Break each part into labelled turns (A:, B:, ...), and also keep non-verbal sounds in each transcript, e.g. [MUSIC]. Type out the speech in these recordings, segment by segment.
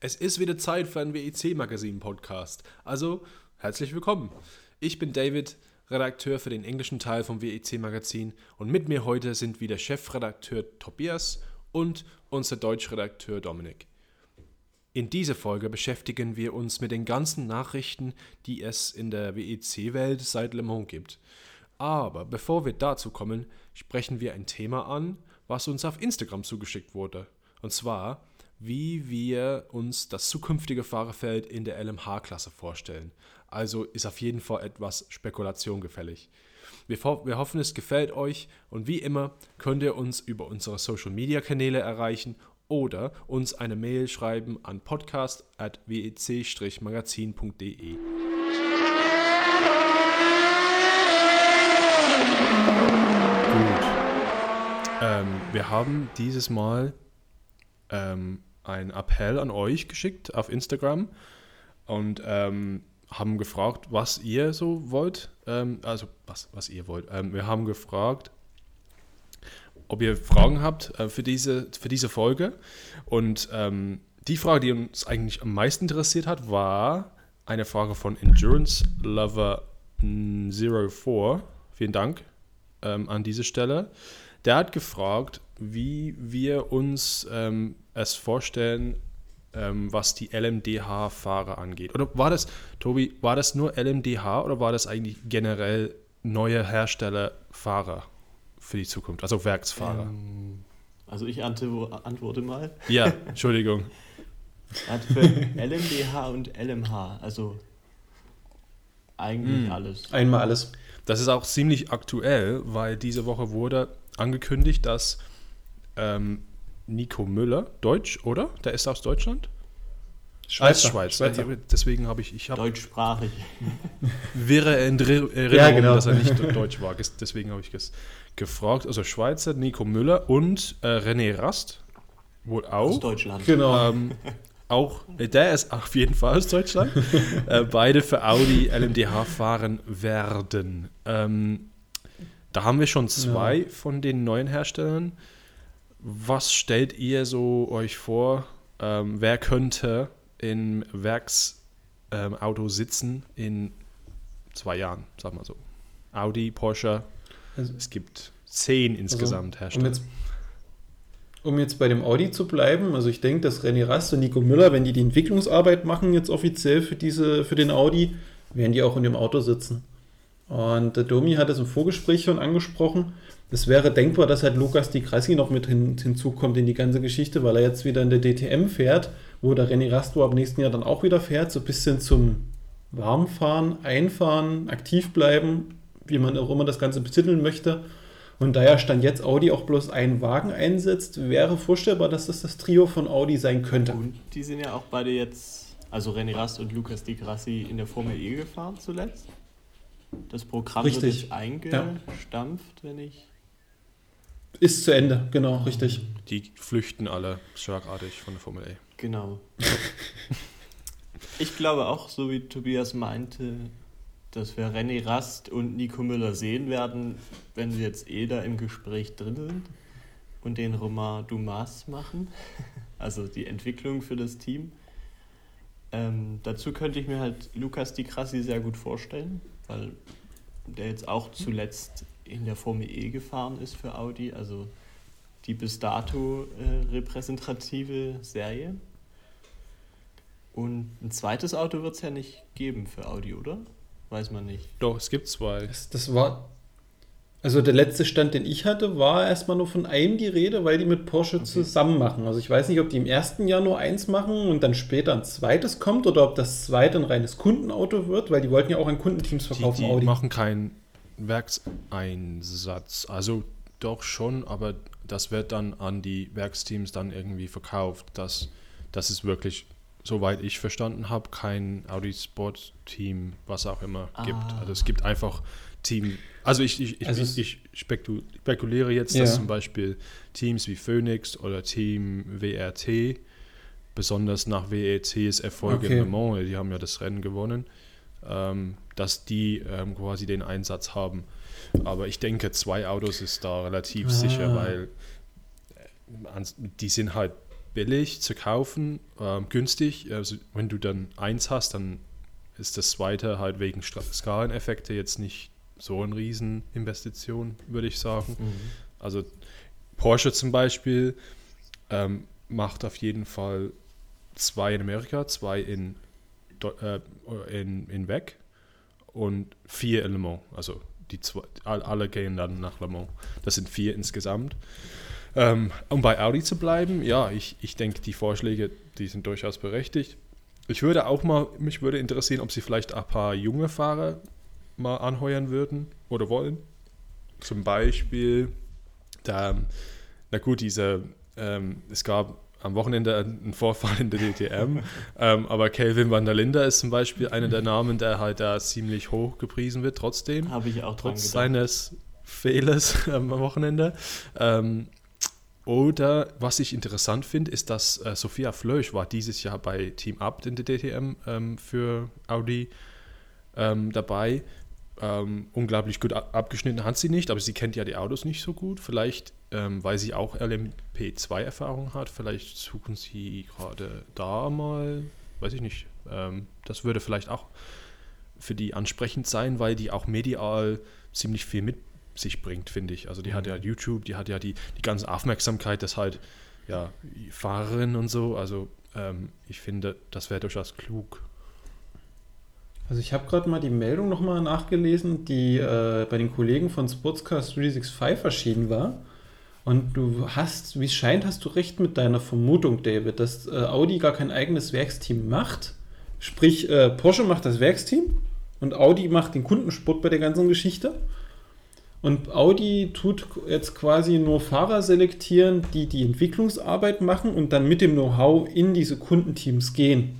A: Es ist wieder Zeit für einen WEC-Magazin-Podcast. Also, herzlich willkommen. Ich bin David, Redakteur für den englischen Teil vom WEC-Magazin und mit mir heute sind wieder Chefredakteur Tobias und unser Deutschredakteur Dominik. In dieser Folge beschäftigen wir uns mit den ganzen Nachrichten, die es in der WEC-Welt seit Le Mans gibt. Aber bevor wir dazu kommen, sprechen wir ein Thema an, was uns auf Instagram zugeschickt wurde. Und zwar, wie wir uns das zukünftige Fahrerfeld in der LMH-Klasse vorstellen. Also ist auf jeden Fall etwas Spekulation gefällig. Wir, wir, hoffen, es gefällt euch und wie immer könnt ihr uns über unsere Social-Media-Kanäle erreichen oder uns eine Mail schreiben an podcast.wec-magazin.de. Gut. Ähm, wir haben dieses Mal ähm, einen Appell an euch geschickt auf Instagram und ähm, haben gefragt, was ihr so wollt. Ähm, also, was, was ihr wollt. Ähm, wir haben gefragt, ob ihr Fragen habt äh, für, diese, für diese Folge. Und ähm, die Frage, die uns eigentlich am meisten interessiert hat, war eine Frage von Endurance Lover 04. Vielen Dank ähm, an diese Stelle. Der hat gefragt, wie wir uns ähm, es vorstellen, ähm, was die LMDH-Fahrer angeht. Oder war das, Tobi, war das nur LMDH oder war das eigentlich generell neue Hersteller-Fahrer für die Zukunft, also Werksfahrer? Ähm,
B: also ich antworte mal.
A: Ja, [LAUGHS] Entschuldigung.
B: für LMDH und LMH, also eigentlich hm. alles.
C: Einmal alles.
A: Das ist auch ziemlich aktuell, weil diese Woche wurde angekündigt, dass ähm, Nico Müller, Deutsch, oder? Der ist aus Deutschland?
C: Schweiz,
A: Schweiz. Schweizer. Deswegen habe ich, ich hab,
B: Deutschsprachig.
A: Wäre in Erinnerung, ja, genau. dass er nicht Deutsch war. Deswegen habe ich es gefragt. Also Schweizer, Nico Müller und äh, René Rast. Wohl auch. Aus
B: Deutschland.
A: Genau. Ähm, auch, äh, der ist auf jeden Fall aus Deutschland. [LAUGHS] äh, beide für Audi LMDH fahren werden. Ähm, da haben wir schon zwei ja. von den neuen Herstellern. Was stellt ihr so euch vor? Ähm, wer könnte im Werksauto ähm, sitzen in zwei Jahren, sag mal so? Audi, Porsche. Also, es gibt zehn also, insgesamt also, Hersteller.
C: Um jetzt, um jetzt bei dem Audi zu bleiben, also ich denke, dass René Rast und Nico Müller, wenn die die Entwicklungsarbeit machen, jetzt offiziell für, diese, für den Audi, werden die auch in dem Auto sitzen. Und der Domi hat es im Vorgespräch schon angesprochen. Es wäre denkbar, dass halt Lukas Di Grassi noch mit hin, hinzukommt in die ganze Geschichte, weil er jetzt wieder in der DTM fährt, wo der René Rasto ab nächsten Jahr dann auch wieder fährt, so ein bisschen zum Warmfahren, Einfahren, aktiv bleiben, wie man auch immer das Ganze betiteln möchte. Und da ja Stand jetzt Audi auch bloß einen Wagen einsetzt, wäre vorstellbar, dass das das Trio von Audi sein könnte. Und
B: die sind ja auch beide jetzt, also René Rast und Lukas Di Grassi, in der Formel E gefahren zuletzt. Das Programm
C: richtig.
B: wird eingestampft, ja. wenn ich.
C: Ist zu Ende, genau, richtig.
A: Die flüchten alle schlagartig von der Formel E.
B: Genau. [LAUGHS] ich glaube auch, so wie Tobias meinte, dass wir René Rast und Nico Müller sehen werden, wenn sie jetzt eh da im Gespräch drin sind und den Romain Dumas machen, [LAUGHS] also die Entwicklung für das Team. Ähm, dazu könnte ich mir halt Lukas Di Crassi sehr gut vorstellen, weil der jetzt auch zuletzt in der Formel E gefahren ist für Audi, also die bis dato äh, repräsentative Serie. Und ein zweites Auto wird es ja nicht geben für Audi, oder? Weiß man nicht.
A: Doch, es gibt zwei.
C: Das, das war. Also der letzte Stand, den ich hatte, war erstmal nur von einem die Rede, weil die mit Porsche okay. zusammen machen. Also ich weiß nicht, ob die im ersten Jahr nur eins machen und dann später ein zweites kommt oder ob das zweite ein reines Kundenauto wird, weil die wollten ja auch an Kundenteams verkaufen.
A: Die, die Audi. machen keinen Werkseinsatz. Also doch schon, aber das wird dann an die Werksteams dann irgendwie verkauft. Das, das ist wirklich soweit ich verstanden habe, kein Audi Sport Team, was auch immer ah. gibt. Also es gibt einfach Team. Also ich, ich, also ich, ich spekuliere jetzt, ja. dass zum Beispiel Teams wie Phoenix oder Team WRT, besonders nach WECs Erfolge okay. in Le Mans, die haben ja das Rennen gewonnen, ähm, dass die ähm, quasi den Einsatz haben. Aber ich denke, zwei Autos ist da relativ ah. sicher, weil äh, die sind halt billig zu kaufen, ähm, günstig. Also wenn du dann eins hast, dann ist das zweite halt wegen Skaleneffekte jetzt nicht so eine Rieseninvestition, würde ich sagen.
B: Mhm.
A: Also Porsche zum Beispiel ähm, macht auf jeden Fall zwei in Amerika, zwei in, äh, in, in Weg und vier in Le Mans. Also die zwei, all- alle gehen dann nach Le Mans. Das sind vier insgesamt. Ähm, um bei Audi zu bleiben, ja, ich, ich denke, die Vorschläge, die sind durchaus berechtigt. Ich würde auch mal, mich würde interessieren, ob sie vielleicht ein paar junge Fahrer mal anheuern würden oder wollen. Zum Beispiel, da, na gut, diese, ähm, es gab am Wochenende einen Vorfall in der DTM, [LAUGHS] ähm, aber Kelvin van der Linde ist zum Beispiel einer der Namen, der halt da ziemlich hoch gepriesen wird, trotzdem
B: Habe ich auch dran
A: trotz
B: gedacht.
A: seines Fehlers [LAUGHS] am Wochenende. Ähm, oder was ich interessant finde, ist, dass äh, Sophia Flösch war dieses Jahr bei Team Abt in der DTM ähm, für Audi ähm, dabei. Ähm, unglaublich gut ab- abgeschnitten hat sie nicht, aber sie kennt ja die Autos nicht so gut. Vielleicht, ähm, weil sie auch LMP2-Erfahrung hat, vielleicht suchen sie gerade da mal, weiß ich nicht. Ähm, das würde vielleicht auch für die ansprechend sein, weil die auch medial ziemlich viel mit sich bringt, finde ich. Also die hat ja YouTube, die hat ja die, die ganze Aufmerksamkeit, das halt, ja, Fahrerin und so. Also ähm, ich finde, das wäre durchaus klug.
C: Also ich habe gerade mal die Meldung nochmal nachgelesen, die äh, bei den Kollegen von Sportscast 365 erschienen war. Und du hast, wie es scheint, hast du recht mit deiner Vermutung, David, dass äh, Audi gar kein eigenes Werksteam macht. Sprich, äh, Porsche macht das Werksteam und Audi macht den Kundensport bei der ganzen Geschichte. Und Audi tut jetzt quasi nur Fahrer selektieren, die die Entwicklungsarbeit machen und dann mit dem Know-how in diese Kundenteams gehen.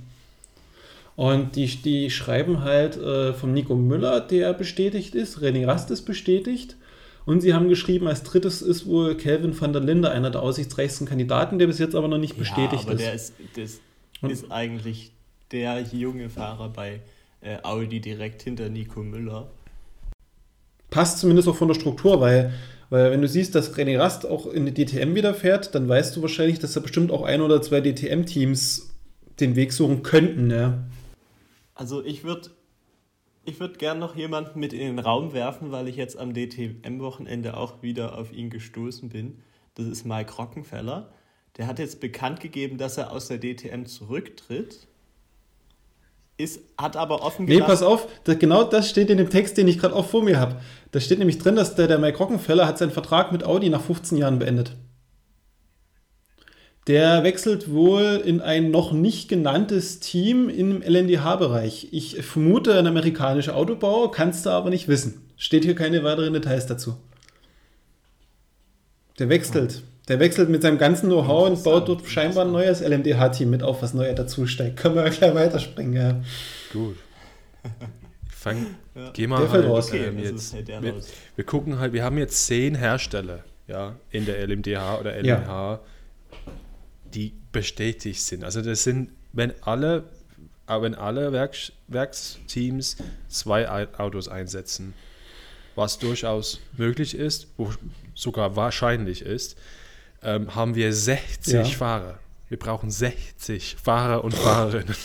C: Und die, die schreiben halt äh, vom Nico Müller, der bestätigt ist, René Rast ist bestätigt. Und sie haben geschrieben, als drittes ist wohl Kelvin van der Linde, einer der aussichtsreichsten Kandidaten, der bis jetzt aber noch nicht bestätigt
B: ja, aber
C: ist.
B: der ist, das
C: Und-
B: ist eigentlich der junge Fahrer bei äh, Audi direkt hinter Nico Müller.
C: Passt zumindest auch von der Struktur, weil, weil wenn du siehst, dass René Rast auch in die DTM wieder fährt, dann weißt du wahrscheinlich, dass da bestimmt auch ein oder zwei DTM-Teams den Weg suchen könnten. Ja.
B: Also ich würde ich würd gern noch jemanden mit in den Raum werfen, weil ich jetzt am DTM-Wochenende auch wieder auf ihn gestoßen bin. Das ist Mike Rockenfeller. Der hat jetzt bekannt gegeben, dass er aus der DTM zurücktritt. Ist, hat aber offen
C: Nee, pass auf, das, genau das steht in dem Text, den ich gerade auch vor mir habe. Da steht nämlich drin, dass der, der Mike Rockenfeller hat seinen Vertrag mit Audi nach 15 Jahren beendet. Der wechselt wohl in ein noch nicht genanntes Team im LNDH-Bereich. Ich vermute ein amerikanischer Autobauer, kannst du aber nicht wissen. Steht hier keine weiteren Details dazu. Der wechselt. Der wechselt mit seinem ganzen Know-how und baut dort scheinbar ein neues LMDH-Team mit auf, was neu dazu steigt. Können wir gleich weiterspringen, ja.
A: Gut. [LAUGHS] Fang,
B: Ja.
A: geh mal
C: Der
A: halt,
C: raus.
B: Okay,
A: ähm, jetzt.
B: ist der
A: wir,
B: raus.
A: wir gucken halt, wir haben jetzt zehn Hersteller ja, in der LMDH oder
C: Ja.
A: Die bestätigt sind. Also das sind, wenn alle, wenn alle Werks, Werksteams zwei Au- Autos einsetzen, was durchaus möglich ist, wo sogar wahrscheinlich ist, ähm, haben wir 60
C: Ja.
A: Fahrer. Wir brauchen 60 Fahrer und Fahrerinnen.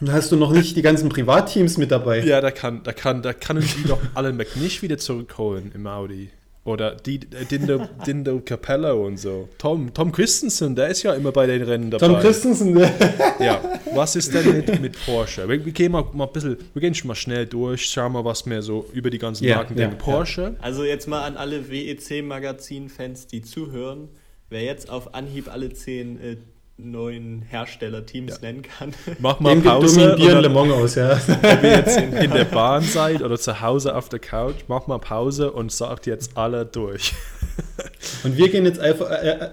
C: Dann hast du noch nicht die ganzen Privatteams mit dabei.
A: Ja, da kann, da kann, da können die doch Alan McNish wieder zurückholen im Audi. Oder die, äh, Dindo, Dindo Capello und so. Tom, Tom Christensen, der ist ja immer bei den Rennen dabei.
C: Tom Christensen, ne? [LAUGHS]
A: Ja, was ist denn mit, mit Porsche? Wir, wir gehen mal, mal ein bisschen, wir gehen schon mal schnell durch, schauen mal, was wir so über die ganzen
C: Ja,
A: Marken
C: ja,
A: denken. Porsche,
B: Also jetzt mal an alle WEC-Magazin-Fans, die zuhören. Wer jetzt auf Anhieb alle zehn äh, neuen Herstellerteams nennen kann. [LAUGHS]
A: mach mal
C: Den
A: Pause. und
C: dominieren Le
A: dann,
C: Mans aus, ja.
A: ob ihr jetzt in, in der [LAUGHS] Bahn seid oder zu Hause auf der Couch, mach mal Pause und sagt jetzt alle durch. [LAUGHS]
C: Und wir gehen jetzt alpha, äh, äh,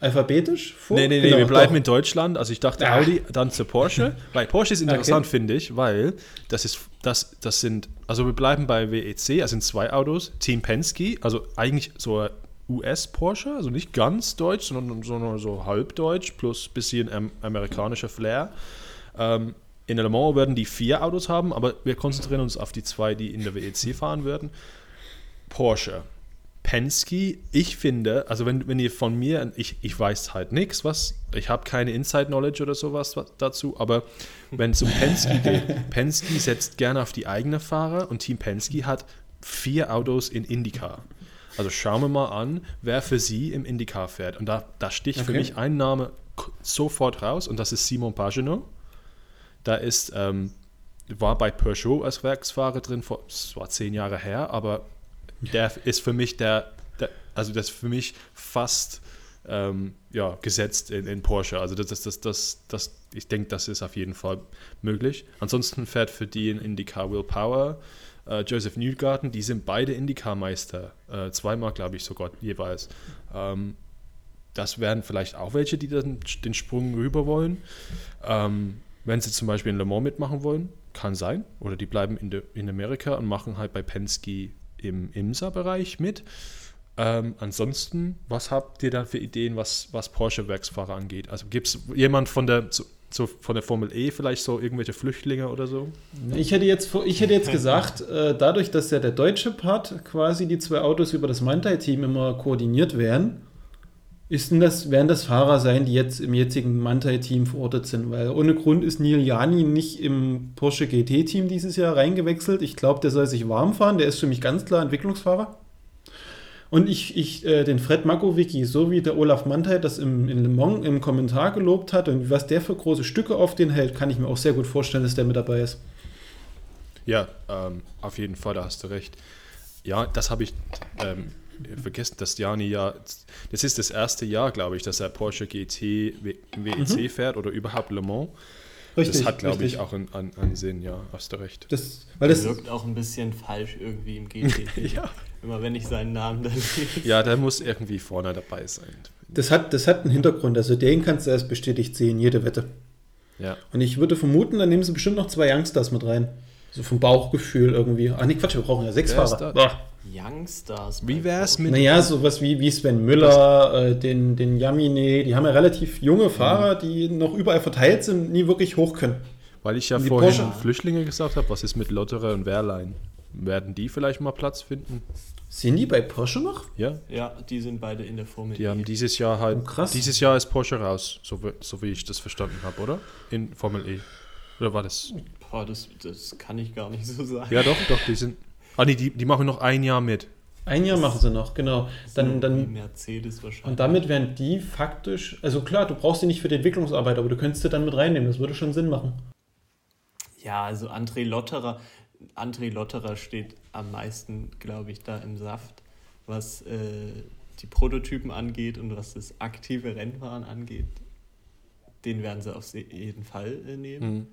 C: alphabetisch vor?
A: Nee, nee, nee,
C: Genau,
A: wir bleiben
C: doch.
A: in Deutschland. Also ich dachte
C: Ah.
A: Audi, dann zu Porsche. Weil Porsche ist interessant, finde ich, weil das ist, das, das sind, also wir bleiben bei WEC, also sind zwei Autos, Team Penske, also eigentlich so ein US-Porsche, also nicht ganz deutsch, sondern, sondern so halb deutsch plus bisschen amerikanischer Flair. Ähm, in Le Mans werden die vier Autos haben, aber wir konzentrieren uns auf die zwei, die in der WEC fahren würden. Porsche. Penske, ich finde, also wenn, wenn ihr von mir, ich, ich weiß halt nichts, was, ich habe keine Inside-Knowledge oder sowas dazu, aber wenn es um Penske geht, [LAUGHS] Penske setzt gerne auf die eigenen Fahrer und Team Penske hat vier Autos in IndyCar. Also schauen wir mal an, wer für sie im IndyCar fährt. Und da, da sticht okay. für mich ein Name sofort raus und das ist Simon Pagenaud. Da ist, ähm, war bei Peugeot als Werksfahrer drin, vor, das war zehn Jahre her, aber der ist für mich der, der also das ist für mich fast ähm, ja, gesetzt in, in, Porsche. Also das, das, das, das, ich denke, das ist auf jeden Fall möglich. Ansonsten fährt für die in IndyCar Will Power, äh, Joseph Newgarden, die sind beide IndyCar-Meister. Äh, zweimal, glaube ich, sogar jeweils. Ähm, das wären vielleicht auch welche, die dann den Sprung rüber wollen. Ähm, wenn sie zum Beispiel in Le Mans mitmachen wollen, kann sein. Oder die bleiben in, de, in Amerika und machen halt bei Penske im IMSA-Bereich mit. Ähm, ansonsten, was habt ihr da für Ideen, was, was Porsche-Werksfahrer angeht? Also gibt es jemand von der, so, von der Formel E vielleicht so irgendwelche Flüchtlinge oder so?
C: Ich hätte jetzt, ich hätte jetzt gesagt, äh, dadurch, dass ja der deutsche Part quasi die zwei Autos über das Mantai-Team immer koordiniert werden, ist das, werden das Fahrer sein, die jetzt im jetzigen Mantai-Team verortet sind, weil ohne Grund ist Neil Jani nicht im Porsche GT-Team dieses Jahr reingewechselt. Ich glaube, der soll sich warm fahren, der ist für mich ganz klar Entwicklungsfahrer. Und ich, ich äh, den Fred Makowicki, so wie der Olaf Mantai das im, in Le Mans im Kommentar gelobt hat und was der für große Stücke auf den hält, kann ich mir auch sehr gut vorstellen, dass der mit dabei ist.
A: Ja, ähm, auf jeden Fall, da hast du recht. Ja, das habe ich ähm, vergessen, dass Jani ja, das ist das erste Jahr, glaube ich, dass er Porsche GT WEC mhm. fährt oder überhaupt Le Mans. Richtig, das hat, glaube ich, auch einen, einen, Sinn, ja, hast du recht.
B: Das, weil das wirkt auch ein bisschen falsch irgendwie im GT. [LAUGHS] ja. Immer wenn ich seinen Namen dann
A: lese. Ja, der muss irgendwie vorne dabei sein.
C: Das hat, das hat einen Hintergrund, also den kannst du erst bestätigt sehen, jede Wette. Ja. Und ich würde vermuten, dann nehmen sie bestimmt noch zwei Youngsters mit rein. So vom Bauchgefühl irgendwie. Ah, nee, Quatsch, wir brauchen ja sechs Fahrer.
B: Youngsters.
C: Wie wäre es mit. Naja, sowas wie, wie Sven Müller, äh, den, den Yamine, die haben ja relativ junge Fahrer, mhm. die noch überall verteilt sind, nie wirklich hoch können.
A: Weil ich ja vorhin Porsche Flüchtlinge gesagt habe, was ist mit Lotterer und Wehrlein? Werden die vielleicht mal Platz finden?
C: Sind die bei Porsche noch?
A: Ja.
B: Ja, die sind beide in der Formel
A: Die e. haben dieses Jahr halt. Oh, krass. Dieses Jahr ist Porsche raus, so, so wie ich das verstanden habe, oder? In Formel E. Oder war das?
B: Boah, das, das kann ich gar nicht so sagen.
A: Ja, doch, doch, die sind. Ah, nee, die, die machen noch ein Jahr mit.
C: Ein Jahr machen sie noch, genau. Dann, dann,
B: Mercedes wahrscheinlich.
C: Und damit wären die faktisch, also klar, du brauchst sie nicht für die Entwicklungsarbeit, aber du könntest sie dann mit reinnehmen, das würde schon Sinn machen.
B: Ja, also André Lotterer, André Lotterer steht am meisten, glaube ich, da im Saft, was äh, die Prototypen angeht und was das aktive Rennfahren angeht. Den werden sie auf jeden Fall äh, nehmen. Mhm.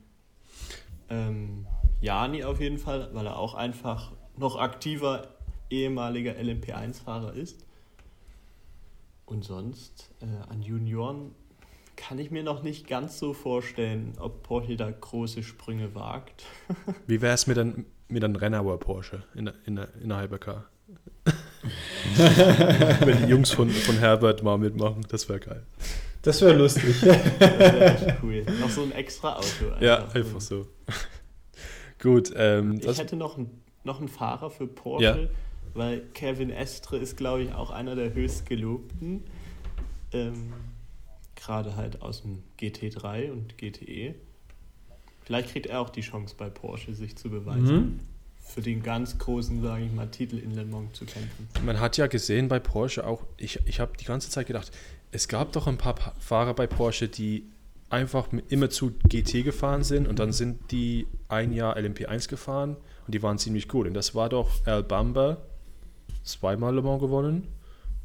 B: Ähm, Jani auf jeden Fall, weil er auch einfach noch aktiver ehemaliger LMP1-Fahrer ist. Und sonst äh, an Junioren kann ich mir noch nicht ganz so vorstellen, ob Porsche da große Sprünge wagt. [LAUGHS]
A: Wie wäre es mit einem mit ein Rennauer Porsche in in der, in der Hypercar? [LAUGHS] Wenn die Jungs von, von Herbert mal mitmachen, das wäre geil.
C: Das wäre lustig. das
B: wäre echt cool. Noch so ein extra Auto.
A: Einfach. Ja, einfach so. Gut. Ähm,
B: ich hätte noch, ein, noch einen Fahrer für Porsche. Ja weil Kevin Estre ist, glaube ich, auch einer der höchstgelobten. Ähm, Gerade halt aus dem GT3 und GTE. Vielleicht kriegt er auch die Chance bei Porsche, sich zu beweisen. Mhm. Für den ganz großen, sage ich mal, Titel in Le Mans zu kämpfen.
A: Man hat ja gesehen bei Porsche auch, ich, ich habe die ganze Zeit gedacht, es gab doch ein paar Fahrer bei Porsche, die einfach immer zu GT gefahren sind und dann sind die ein Jahr LMP1 gefahren und die waren ziemlich gut. Und das war doch Al Bamba, zweimal Le Mans gewonnen.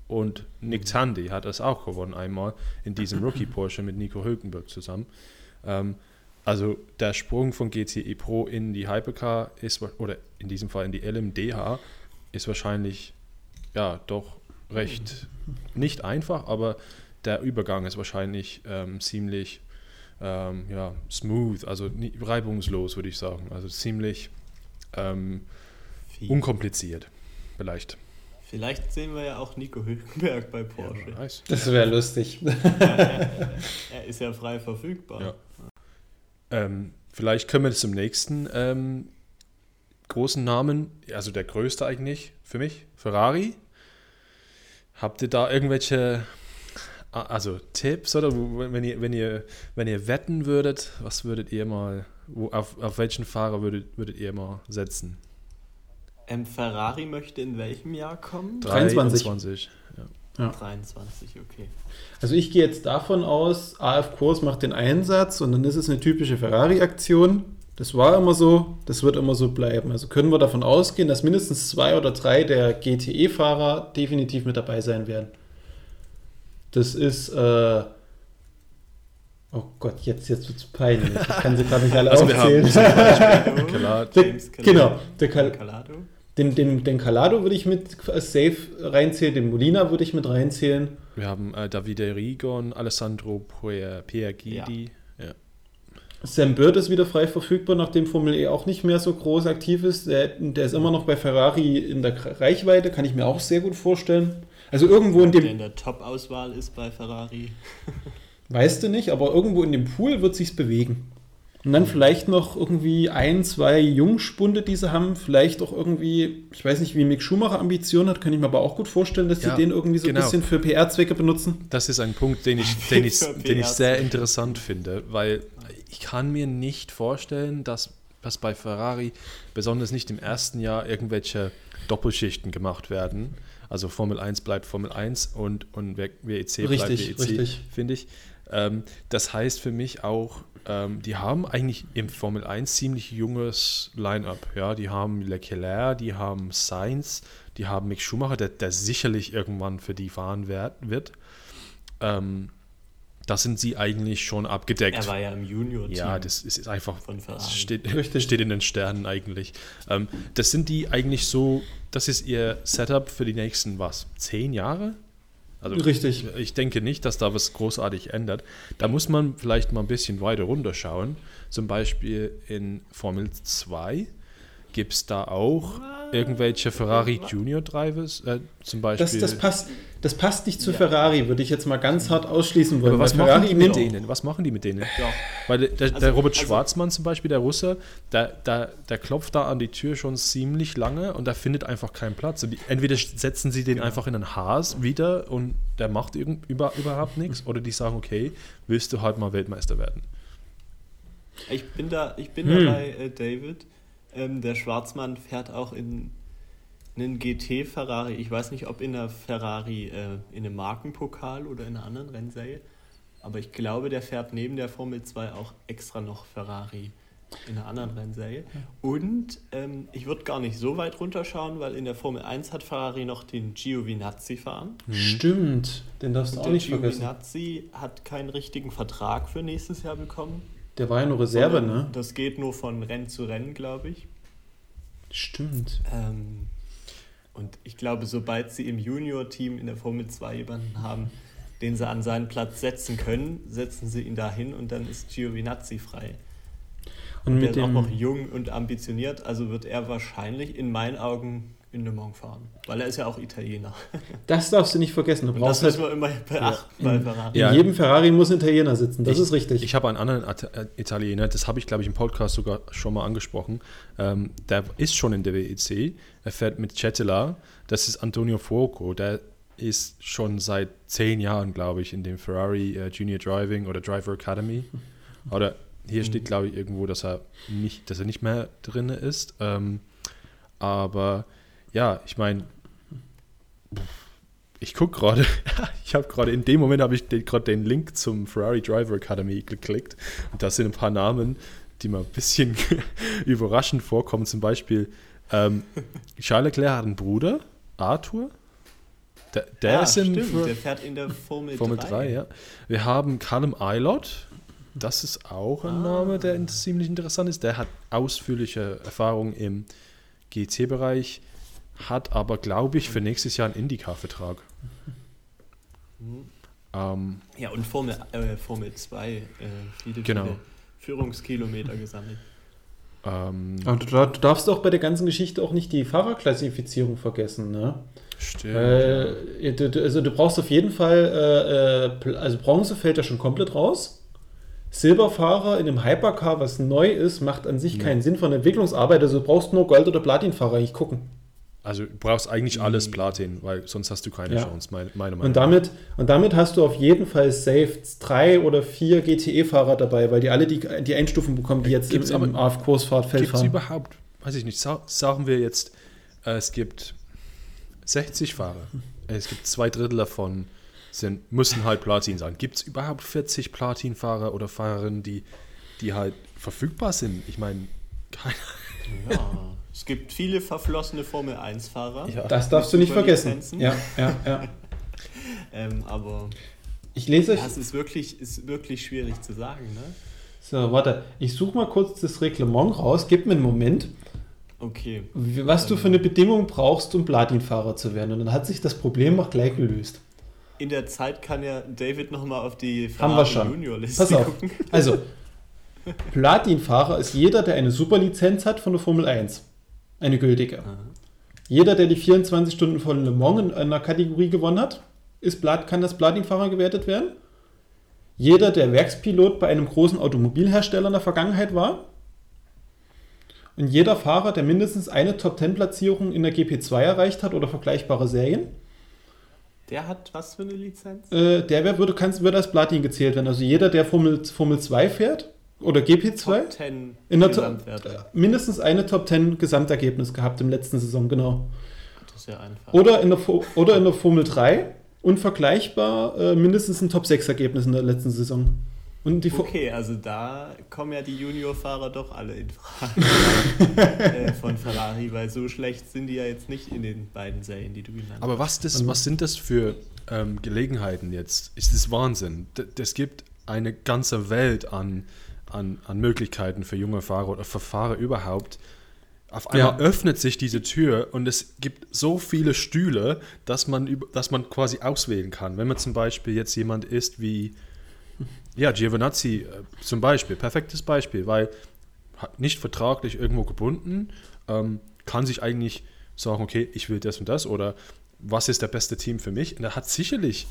A: Und Nick Tandy hat es auch gewonnen, einmal in diesem [LAUGHS] Rookie Porsche mit Nico Hülkenberg zusammen. Ähm, also der Sprung von GTE Pro in die Hypercar ist, oder in diesem Fall in die LMDH, ist wahrscheinlich ja doch recht nicht einfach, aber der Übergang ist wahrscheinlich ähm, ziemlich ähm, ja, smooth, also reibungslos, würde ich sagen. Also ziemlich ähm, unkompliziert, vielleicht.
B: Vielleicht sehen wir ja auch Nico Hülkenberg bei Porsche. Ja,
C: das wäre lustig.
B: er, er, ist ja frei verfügbar. Ja.
A: Ähm, vielleicht können wir zum nächsten ähm, großen Namen, also der größte eigentlich für mich, Ferrari. Habt ihr da irgendwelche also Tipps oder wenn ihr, wenn ihr, wenn ihr wetten würdet, was würdet ihr mal, wo, auf, auf welchen Fahrer würdet, würdet ihr mal setzen?
B: Ähm, Ferrari möchte in welchem Jahr kommen?
C: 23.
A: 23.
B: Ja. ja. 23, okay.
C: Also ich gehe jetzt davon aus, AF Kurs macht den Einsatz und dann ist es eine typische Ferrari-Aktion. Das war immer so, das wird immer so bleiben. Also können wir davon ausgehen, dass mindestens zwei oder drei der GTE-Fahrer definitiv mit dabei sein werden. Das ist, äh, oh Gott, jetzt, jetzt wird es peinlich. Ich kann sie gerade nicht alle also aufzählen. [LAUGHS] der, genau, der Cal Calado. Den, den, den Calado würde ich mit Safe reinzählen, den Molina würde ich mit reinzählen.
A: Wir haben äh, Davide Rigon, Alessandro Piergidi. Ja.
C: Sam Bird ist wieder frei verfügbar, nachdem Formel E auch nicht mehr so groß aktiv ist. Der, der ist immer noch bei Ferrari in der Reichweite, kann ich mir auch sehr gut vorstellen. Also irgendwo in dem. Der
B: in der Top-Auswahl ist bei Ferrari.
C: weißt du nicht, aber irgendwo in dem Pool wird sich's bewegen. Und dann vielleicht noch irgendwie ein, zwei Jungspunde, die sie haben. Vielleicht auch irgendwie, ich weiß nicht, wie Mick Schumacher Ambitionen hat, kann ich mir aber auch gut vorstellen, dass ja, sie den irgendwie so genau. ein bisschen für PR-Zwecke benutzen.
A: Das ist ein Punkt, den ich, [LAUGHS] den ich, den ich sehr interessant finde, weil ich kann mir nicht vorstellen, dass, dass bei Ferrari, besonders nicht im ersten Jahr, irgendwelche Doppelschichten gemacht werden. Also Formel 1 bleibt Formel 1 und, und WEC bleibt WEC, finde ich. Ähm, das heißt für mich auch, ähm, die haben eigentlich im Formel 1 ziemlich junges Line-up. Ja? Die haben Leclerc, die haben Sainz, die haben Mick Schumacher, der, der sicherlich irgendwann für die fahren wird. Ähm, da sind sie eigentlich schon abgedeckt.
B: Er war ja im Junior-Team.
A: Ja, das ist einfach, von das steht, [LAUGHS] steht in den Sternen eigentlich. Ähm, das sind die eigentlich so, das ist ihr Setup für die nächsten, was, zehn Jahre?
C: Also Richtig.
A: Ich denke nicht, dass da was großartig ändert. Da muss man vielleicht mal ein bisschen weiter runterschauen. Zum Beispiel in Formel 2 gibt es da auch irgendwelche Ferrari Junior Drivers, äh, zum Beispiel.
C: Das, das, passt, das passt nicht zu ja. Ferrari, würde ich jetzt mal ganz hart ausschließen wollen.
A: Aber was machen Ferrari die mit denen? Was machen die mit denen? Ja. Weil der, der, also, der Robert also, Schwarzmann zum Beispiel, der Russe, der, der, der klopft da an die Tür schon ziemlich lange und der findet einfach keinen Platz. Und die, entweder setzen sie den ja. einfach in ein Haas wieder und der macht irgend, über, überhaupt nichts, oder die sagen, okay, willst du halt mal Weltmeister werden?
B: Ich bin da, ich bin hm. dabei, äh, David. Ähm, der Schwarzmann fährt auch in einen GT Ferrari. Ich weiß nicht, ob in der Ferrari äh, in einem Markenpokal oder in einer anderen Rennserie. Aber ich glaube, der fährt neben der Formel 2 auch extra noch Ferrari in einer anderen Rennserie. Und ähm, ich würde gar nicht so weit runterschauen, weil in der Formel 1 hat Ferrari noch den Giovinazzi fahren.
C: Mhm. Stimmt, den darfst du auch nicht vergessen.
B: Giovinazzi hat keinen richtigen Vertrag für nächstes Jahr bekommen.
C: Der war ja nur Reserve, ne?
B: Das geht nur von Rennen zu Rennen, glaube ich.
C: Stimmt.
B: Ähm, und ich glaube, sobald sie im Junior-Team in der Formel 2 jemanden haben, den sie an seinen Platz setzen können, setzen sie ihn dahin und dann ist Giovinazzi frei. Und, und mit der ist auch noch jung und ambitioniert, also wird er wahrscheinlich in meinen Augen in Le Mans fahren, weil er ist ja auch Italiener. [LAUGHS]
C: Das darfst du nicht vergessen. Du
B: und brauchst das müssen halt, wir immer beachten
C: ja, bei Ferrari. In jedem Ferrari muss ein Italiener sitzen, das
A: ich,
C: ist richtig.
A: Ich habe einen anderen äh, Italiener, das habe ich glaube ich im Podcast sogar schon mal angesprochen. Ähm, der ist schon in der WEC, er fährt mit Cetela, das ist Antonio Fuoco, der ist schon seit zehn Jahren, glaube ich, in dem Ferrari uh, Junior Driving oder Driver Academy. [LAUGHS] Oder hier steht, mhm. glaube ich, irgendwo, dass er nicht, dass er nicht mehr drin ist. Ähm, aber ja, ich meine, ich gucke gerade, [LAUGHS] ich habe gerade in dem Moment habe ich gerade den Link zum Ferrari Driver Academy geklickt und da sind ein paar Namen, die mir ein bisschen [LAUGHS] überraschend vorkommen. Zum Beispiel ähm, Charles Leclerc hat einen Bruder, Arthur.
B: Der, der ja, ist in stimmt, der fährt in der Formel,
A: Formel 3. 3 ja. Wir haben Callum Eilot. Das ist auch ein ah. Name, der ziemlich interessant ist. Der hat ausführliche Erfahrung im GT-Bereich hat aber, glaube ich, für nächstes Jahr einen Indycar-Vertrag.
B: Mhm. Ähm, ja, und Formel, äh, Formel 2, äh, viele,
A: genau.
B: viele Führungskilometer gesammelt.
C: Ähm, aber du, du, darfst auch bei der ganzen Geschichte auch nicht die Fahrerklassifizierung vergessen, ne?
A: Stimmt.
C: Äh, du, also du brauchst auf jeden Fall, äh, äh also Bronze fällt ja schon komplett raus. Silberfahrer in einem Hypercar, was neu ist, macht an sich ja. keinen Sinn von Entwicklungsarbeit. Also du brauchst nur Gold- oder Platinfahrer eigentlich gucken.
A: Also du brauchst eigentlich alles Platin, weil sonst hast du keine
C: Ja.
A: Chance, meine, meine Meinung.
C: Und damit, und damit hast du auf jeden Fall safe drei oder vier GTE-Fahrer dabei, weil die alle die, die Einstufung bekommen, die jetzt
A: Gibt's
C: im, im AF-Kursfahrtfeld
A: Gibt es
C: fahren.
A: überhaupt, weiß ich nicht, sa sagen wir jetzt, äh, es gibt 60 Fahrer. Es gibt zwei Drittel davon, sind, müssen halt Platin sein. Gibt es überhaupt 40 Platin-Fahrer oder Fahrerinnen, die, die halt verfügbar sind? Ich meine, [LAUGHS] keine
B: Ja, es gibt viele verflossene Formel-1-Fahrer.
A: Ja.
C: Das darfst du nicht vergessen. Ja, ja, ja. [LAUGHS]
B: Ähm, aber
C: Ich lese euch.
B: ja, es ist wirklich, ist wirklich schwierig zu sagen. Ne?
C: So, warte. Ich suche mal kurz das Reglement raus. Gib mir einen Moment,
B: Okay.
C: was du für eine Bedingung brauchst, um Platinfahrer zu werden. Und dann hat sich das Problem auch gleich gelöst.
B: In der Zeit kann ja David nochmal auf die
C: Haben wir schon.
B: Junior-Liste
C: Pass auf.
B: gucken.
C: Also, [LAUGHS] Platinfahrer ist jeder, der eine Superlizenz hat von der Formel 1. Eine gültige. Jeder, der die 24 Stunden von Le Mans in einer Kategorie gewonnen hat, ist kann das Platinfahrer gewertet werden. Jeder, der Werkspilot bei einem großen Automobilhersteller in der Vergangenheit war. Und jeder Fahrer, der mindestens eine Top-10-Platzierung in der GP2 erreicht hat oder vergleichbare Serien,
B: Der hat was für eine Lizenz?
C: äh, der wär, würde, kann's, würde als Platin gezählt werden. Also jeder, der Formel, Formel 2 fährt oder GP2,
B: Top 10
C: in der mindestens eine Top 10 Gesamtergebnis gehabt im letzten Saison, genau.
B: Das ist ja einfach.
C: Oder in der, oder in der Formel 3 und vergleichbar äh, mindestens ein Top 6 Ergebnis in der letzten Saison. Und die
B: Okay, also da kommen ja die Junior-Fahrer doch alle in Frage [LAUGHS] äh, von Ferrari, weil so schlecht sind die ja jetzt nicht in den beiden Serien, die du genannt
A: Aber was, das, was sind das für ähm, Gelegenheiten jetzt? Ist das Wahnsinn? Das gibt eine ganze Welt an, an, an Möglichkeiten für junge Fahrer oder für Fahrer überhaupt. Auf einmal
C: Ja.
A: öffnet sich diese Tür und es gibt so viele Stühle, dass man, dass man quasi auswählen kann. Wenn man zum Beispiel jetzt jemand ist wie ja, Giovinazzi äh, zum Beispiel, perfektes Beispiel, weil nicht vertraglich irgendwo gebunden, ähm, kann sich eigentlich sagen, okay, ich will das und das oder was ist der beste Team für mich? Und er hat sicherlich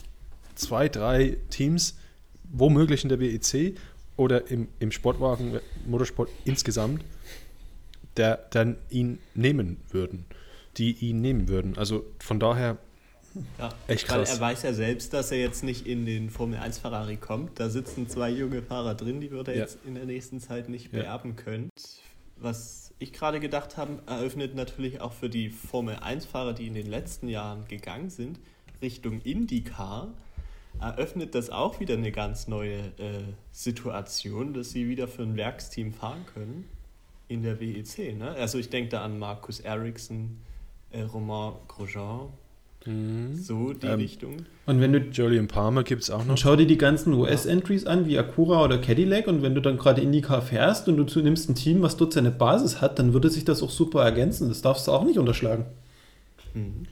A: zwei, drei Teams, womöglich in der WEC oder im, im Sportwagen, Motorsport insgesamt, der dann ihn nehmen würden, die ihn nehmen würden. Also von daher,
B: Ja,
A: Echt
B: weil
A: krass.
B: er weiß ja selbst, dass er jetzt nicht in den Formel 1 Ferrari kommt. Da sitzen zwei junge Fahrer drin, die würde er
A: Ja.
B: jetzt in der nächsten Zeit nicht
A: Ja.
B: beerben können. Was ich gerade gedacht habe, eröffnet natürlich auch für die Formel 1 Fahrer, die in den letzten Jahren gegangen sind, Richtung IndyCar, eröffnet das auch wieder eine ganz neue äh, Situation, dass sie wieder für ein Werksteam fahren können in der WEC. Ne? Also ich denke da an Markus Ericsson, äh, Romain Grosjean, so die
A: Ähm,
B: Richtung.
C: Und wenn du
A: Julian Palmer gibt es auch
C: Und
A: noch.
C: schau dir die ganzen US-Entries an, wie Acura oder Cadillac. Und wenn du dann gerade IndyCar fährst und du nimmst ein Team, was dort seine Basis hat, dann würde sich das auch super ergänzen. Das darfst du auch nicht unterschlagen.
B: Mhm.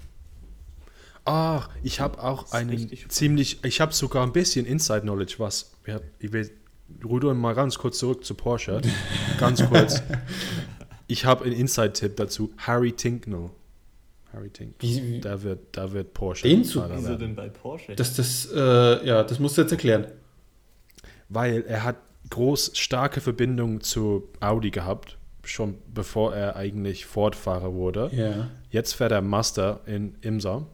A: Ach, ich habe auch einen ziemlich, ich habe sogar ein bisschen Inside Knowledge, was, ja, ich will, Rudo, mal ganz kurz zurück zu Porsche, [LAUGHS] ganz kurz. Ich habe einen Inside-Tipp dazu, Harry Tinknell. Harry Tinknell.
C: Wie, wie,
A: Da wird, da wird Porsche.
C: Den zu-
B: Wieso denn bei Porsche?
C: das, das, äh, ja, das musst du jetzt erklären.
A: Weil er hat groß, starke Verbindung zu Audi gehabt, schon bevor er eigentlich Ford-Fahrer wurde.
C: Ja.
A: Jetzt fährt er Master in Imsa.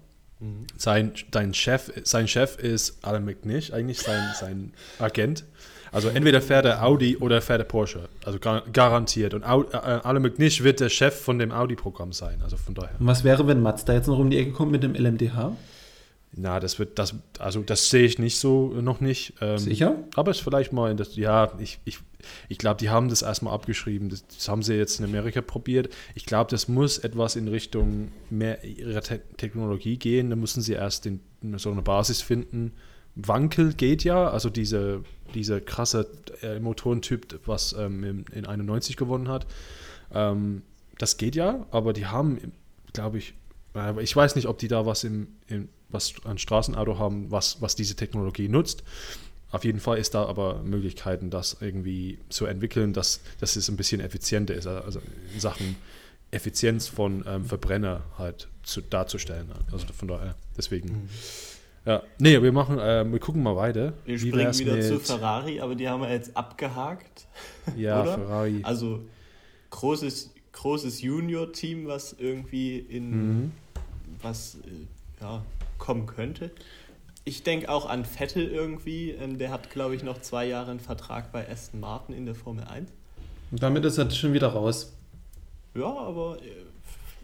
A: Sein, dein Chef, sein Chef ist Alan McNish, eigentlich sein, sein Agent. Also entweder fährt er Audi oder fährt er Porsche. Also gar, garantiert. Und Au, äh, Alan McNish wird der Chef von dem Audi-Programm sein. Also von daher.
C: Und was wäre, wenn Mazda jetzt noch um die Ecke kommt mit dem LMDH?
A: Na, das wird, das, also das sehe ich nicht so, äh, noch nicht. Ähm,
C: Sicher?
A: Aber es vielleicht mal in das, ja, ich, ich, ich glaube, die haben das erstmal abgeschrieben. Das, das haben sie jetzt in Amerika probiert. Ich glaube, das muss etwas in Richtung mehr ihrer Te Technologie gehen. Da müssen sie erst den, so eine Basis finden. Wankel geht ja, also diese, dieser krasse äh, Motorentyp, was ähm, in, in 91 gewonnen hat. Ähm, das geht ja, aber die haben, glaube ich, ich weiß nicht, ob die da was im, im was an Straßenauto haben, was, was diese Technologie nutzt. Auf jeden Fall ist da aber Möglichkeiten, das irgendwie zu entwickeln, dass, dass es ein bisschen effizienter ist, also in Sachen Effizienz von ähm, Verbrenner halt zu, darzustellen. Also von daher, deswegen. Ja, nee, wir machen, äh, wir gucken mal weiter.
B: Wir
A: Wie
B: springen wieder zu Ferrari, aber die haben wir jetzt abgehakt.
A: Ja, [LAUGHS]
B: oder?
A: Ferrari.
B: Also großes, großes Junior-Team, was irgendwie in
A: Mhm.
B: was äh, ja, kommen könnte. Ich denke auch an Vettel irgendwie. Ähm, der hat, glaube ich, noch zwei Jahre einen Vertrag bei Aston Martin in der Formel 1.
C: Und damit ist er schon wieder raus.
B: Ja, aber äh,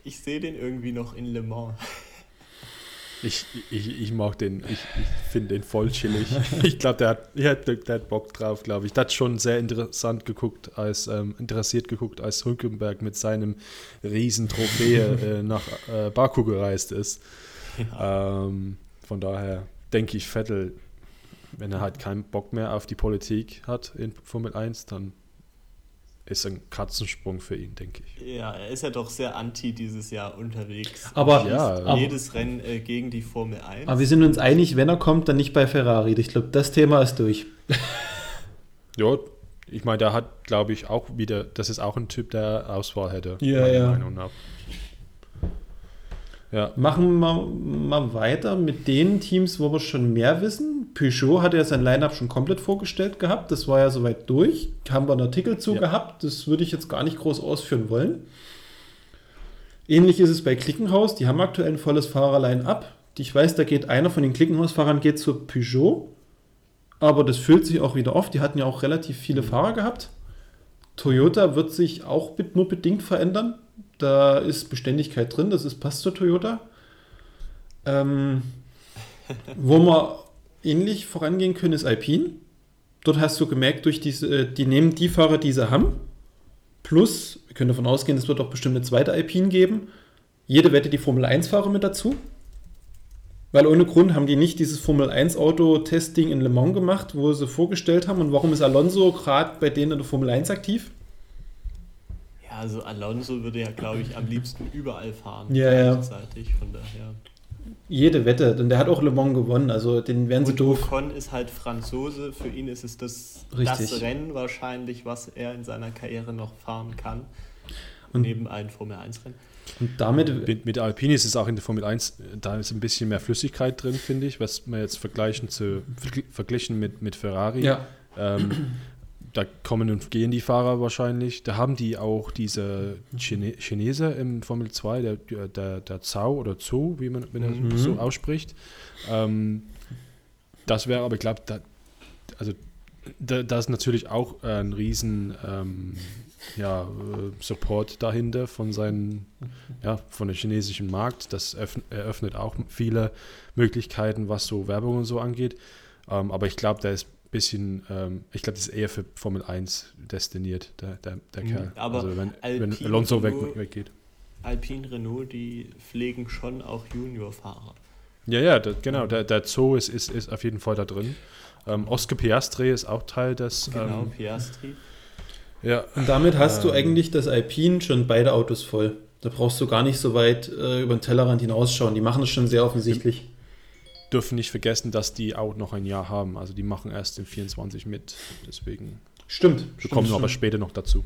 B: ich sehe den irgendwie noch in Le Mans. [LAUGHS]
A: Ich, ich, ich mag den, ich, ich finde den voll chillig. [LAUGHS] Ich glaube, der hat, der, hat, der hat Bock drauf, glaube ich. Der hat schon sehr interessant geguckt, als ähm, interessiert geguckt, als Hülkenberg mit seinem riesen Trophäe [LAUGHS] äh, nach äh, Baku gereist ist. Ähm, von daher denke ich, Vettel, wenn er halt keinen Bock mehr auf die Politik hat in Formel 1, dann ist ein Katzensprung für ihn, denke ich.
B: Ja, er ist ja doch sehr anti dieses Jahr unterwegs.
C: Aber,
A: Ja,
C: aber,
B: jedes Rennen äh, gegen die Formel 1.
C: aber wir sind uns einig, wenn er kommt, dann nicht bei Ferrari. Ich glaube, das Thema ist durch. [LAUGHS]
A: Ja, ich meine, der hat, glaube ich, auch wieder, das ist auch ein Typ, der Auswahl hätte.
C: Ja,
A: meiner
C: ja.
A: Meinung nach. Ja,
C: Machen wir mal weiter mit den Teams, wo wir schon mehr wissen. Peugeot hatte ja sein Line-Up schon komplett vorgestellt gehabt. Das war ja soweit durch. Haben wir einen Artikel zu
A: Ja.
C: gehabt. Das würde ich jetzt gar nicht groß ausführen wollen. Ähnlich ist es bei Klickenhaus. Die haben aktuell ein volles Fahrer-Line-Up. Ich weiß, da geht einer von den Klickenhaus-Fahrern geht zur Peugeot. Aber das füllt sich auch wieder auf. Die hatten ja auch relativ viele Fahrer gehabt. Toyota wird sich auch nur bedingt verändern. Da ist Beständigkeit drin, das ist, passt zur Toyota. Ähm, [LAUGHS] wo wir ähnlich vorangehen können, ist Alpine. Dort hast du gemerkt, durch diese, äh, die nehmen die Fahrer, die sie haben. Plus, wir können davon ausgehen, es wird auch bestimmt eine zweite Alpine geben. Jede Wette die Formel 1-Fahrer mit dazu. Weil ohne Grund haben die nicht dieses Formel 1-Auto-Testing in Le Mans gemacht, wo sie vorgestellt haben. Und warum ist Alonso gerade bei denen in der Formel 1 aktiv?
B: Ja, also Alonso würde ja, glaube ich, am liebsten überall fahren.
C: Ja, ja.
B: gleichzeitig, Von daher.
C: Jede Wette, denn der hat auch Le Mans gewonnen, also den werden sie
B: Und
C: doof.
B: Ocon ist halt Franzose. Für ihn ist es das,
C: Richtig.
B: das Rennen wahrscheinlich, was er in seiner Karriere noch fahren kann.
C: Und-
B: neben allen Formel 1-Rennen.
C: Und damit,
A: mit, mit Alpine ist es auch in der Formel 1, da ist ein bisschen mehr Flüssigkeit drin, finde ich, was man jetzt vergleichen zu, vergl- verglichen mit, mit Ferrari.
C: ja,
A: Ähm, da kommen und gehen die Fahrer wahrscheinlich. Da haben die auch diese Chine Chinese im Formel 2, der, der, der Zhao oder Zhou, wie man wenn er
C: Mhm.
A: so ausspricht. Ähm, das wäre aber, ich glaube, da, also da, da ist natürlich auch ein riesen ähm, ja, äh, Support dahinter von seinen, ja, von dem chinesischen Markt. Das öffn- eröffnet auch viele Möglichkeiten, was so Werbung und so angeht. Ähm, aber ich glaube, der ist bisschen, ähm, ich glaube, das ist eher für Formel 1 destiniert, der, der, der
B: Mhm,
A: Kerl.
B: aber
A: also wenn, wenn
B: Alpine
A: Alonso weg, weggeht.
B: Alpine Renault, die pflegen schon auch Juniorfahrer.
A: Ja, ja, der, genau, der, der Zoo ist, ist, ist auf jeden Fall da drin. Ähm, Oscar Piastri ist auch Teil des.
B: Genau,
A: Ähm,
B: Piastri.
A: ja,
C: und damit hast du
A: Ähm.
C: eigentlich das Alpine schon beide Autos voll. Da brauchst du gar nicht so weit äh, über den Tellerrand hinausschauen. Die machen es schon sehr offensichtlich.
A: Dürfen nicht vergessen, dass die auch noch ein Jahr haben. Also die machen erst in 24 mit. Deswegen
C: Stimmt.
A: wir
C: stimmt,
A: kommen aber später noch dazu.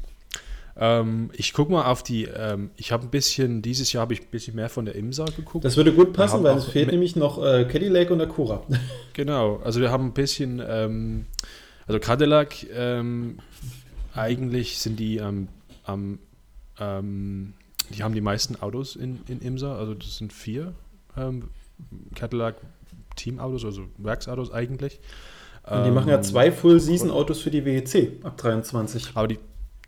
A: Ähm, ich gucke mal auf die. Ähm, ich habe ein bisschen, dieses Jahr habe ich ein bisschen mehr von der IMSA geguckt.
C: Das würde gut passen, weil es fehlt nämlich noch äh, Cadillac und Acura. [LAUGHS]
A: Genau, also wir haben ein bisschen, ähm, also Cadillac, ähm, eigentlich sind die am, am ähm, die haben die meisten Autos in, in IMSA, also das sind vier ähm, Cadillac Teamautos, also Werksautos eigentlich.
C: Und die machen ja
A: Ähm,
C: zwei Full-Season-Autos für die WEC ab 23.
A: Aber die,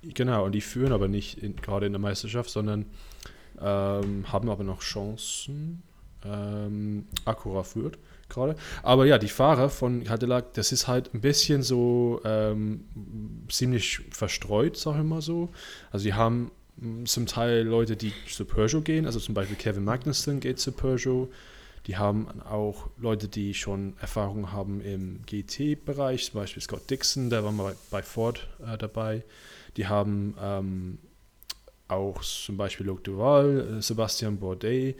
A: genau, und die führen aber nicht in, gerade in der Meisterschaft, sondern ähm, haben aber noch Chancen. Ähm, Acura führt gerade. Aber ja, die Fahrer von Cadillac, das ist halt ein bisschen so ähm, ziemlich verstreut, sag ich mal so. Also die haben mm, zum Teil Leute, die zu Peugeot gehen, also zum Beispiel Kevin Magnussen geht zu Peugeot. Die haben auch Leute, die schon Erfahrung haben im GT-Bereich, zum Beispiel Scott Dixon, der war mal bei Ford äh, dabei. Die haben ähm, auch zum Beispiel Luc Duval, äh, Sebastian Bourdais,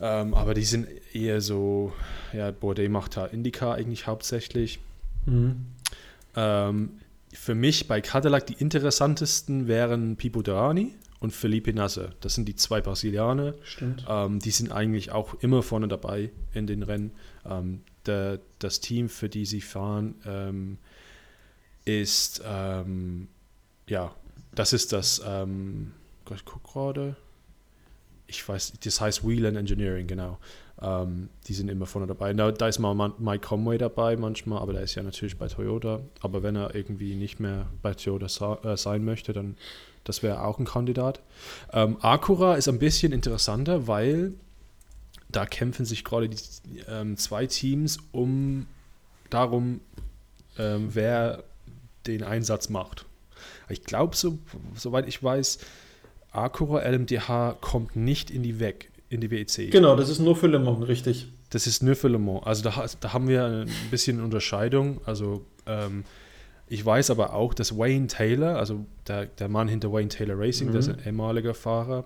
A: ähm, aber die sind eher so, ja, Bourdais macht da IndyCar eigentlich hauptsächlich.
C: Mhm.
A: Ähm, für mich bei Cadillac die interessantesten wären Pipo Derani und Felipe Nasser. Das sind die zwei Brasilianer.
C: Stimmt.
A: Ähm, die sind eigentlich auch immer vorne dabei in den Rennen. Ähm, der, das Team, für die sie fahren, ähm, ist, ähm, ja, das ist das ähm, ich gucke gerade. Ich weiß, das heißt Wheeland Engineering, genau. Ähm, die sind immer vorne dabei. Da, da ist mal Mike Conway dabei manchmal, aber der ist ja natürlich bei Toyota. Aber wenn er irgendwie nicht mehr bei Toyota äh, sein möchte, dann das wäre auch ein Kandidat. Ähm, Acura ist ein bisschen interessanter, weil da kämpfen sich gerade die ähm, zwei Teams um darum, ähm, wer den Einsatz macht. Ich glaube, so, soweit ich weiß, Acura LMDH kommt nicht in die weg, in die WEC.
C: Genau, das ist nur für Le Mans, richtig.
A: Das ist nur für Le Mans. Also da, da haben wir ein bisschen Unterscheidung. Also ähm, ich weiß aber auch, dass Wayne Taylor, also der, der Mann hinter Wayne Taylor Racing, mhm. der ist ein ehemaliger Fahrer,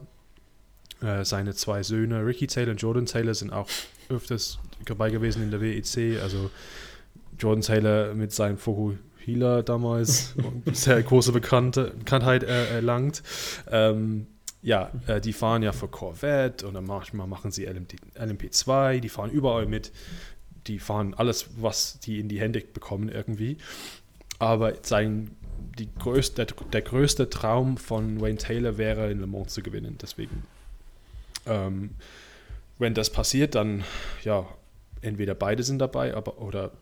A: äh, seine zwei Söhne, Ricky Taylor und Jordan Taylor, sind auch öfters dabei gewesen in der WEC. Also Jordan Taylor mit seinem Fukuhila damals [LAUGHS] sehr große Bekannte, Bekanntheit äh, erlangt. Ähm, ja, äh, die fahren ja für Corvette und dann manchmal machen sie LMD, LMP2, die fahren überall mit. Die fahren alles, was die in die Hände bekommen irgendwie. Aber sein, die größte, der, der größte Traum von Wayne Taylor wäre, in Le Mans zu gewinnen. Deswegen, ähm, wenn das passiert, dann ja, entweder beide sind dabei, aber oder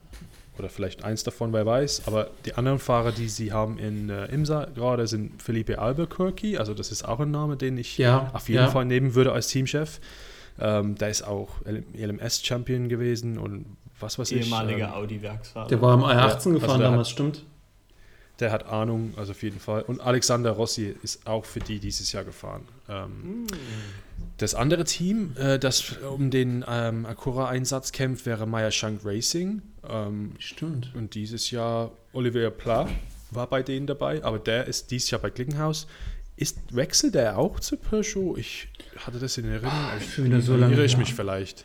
A: oder vielleicht eins davon, wer weiß. Aber die anderen Fahrer, die sie haben in äh, IMSA gerade, sind Felipe Albuquerque. Also das ist auch ein Name, den ich ja, auf jeden ja. Fall nehmen würde als Teamchef. Ähm, der ist auch LMS-Champion gewesen und was weiß
B: ich. Ehemaliger ähm, Audi-Werksfahrer.
C: Der war am i 18 ja, gefahren also damals, hat, stimmt.
A: Der hat Ahnung, also auf jeden Fall. Und Alexander Rossi ist auch für die dieses Jahr gefahren. Ähm, mm. Das andere Team, äh, das um den ähm, Acura-Einsatz kämpft, wäre Meyer Shank Racing. Ähm,
C: Stimmt.
A: Und dieses Jahr Olivier Pla war bei denen dabei, aber der ist dieses Jahr bei Klickenhaus. Ist, wechselt er auch zu Peugeot? Ich hatte das in Erinnerung. Ah,
C: ich finde so lange
A: irre ich mich vielleicht.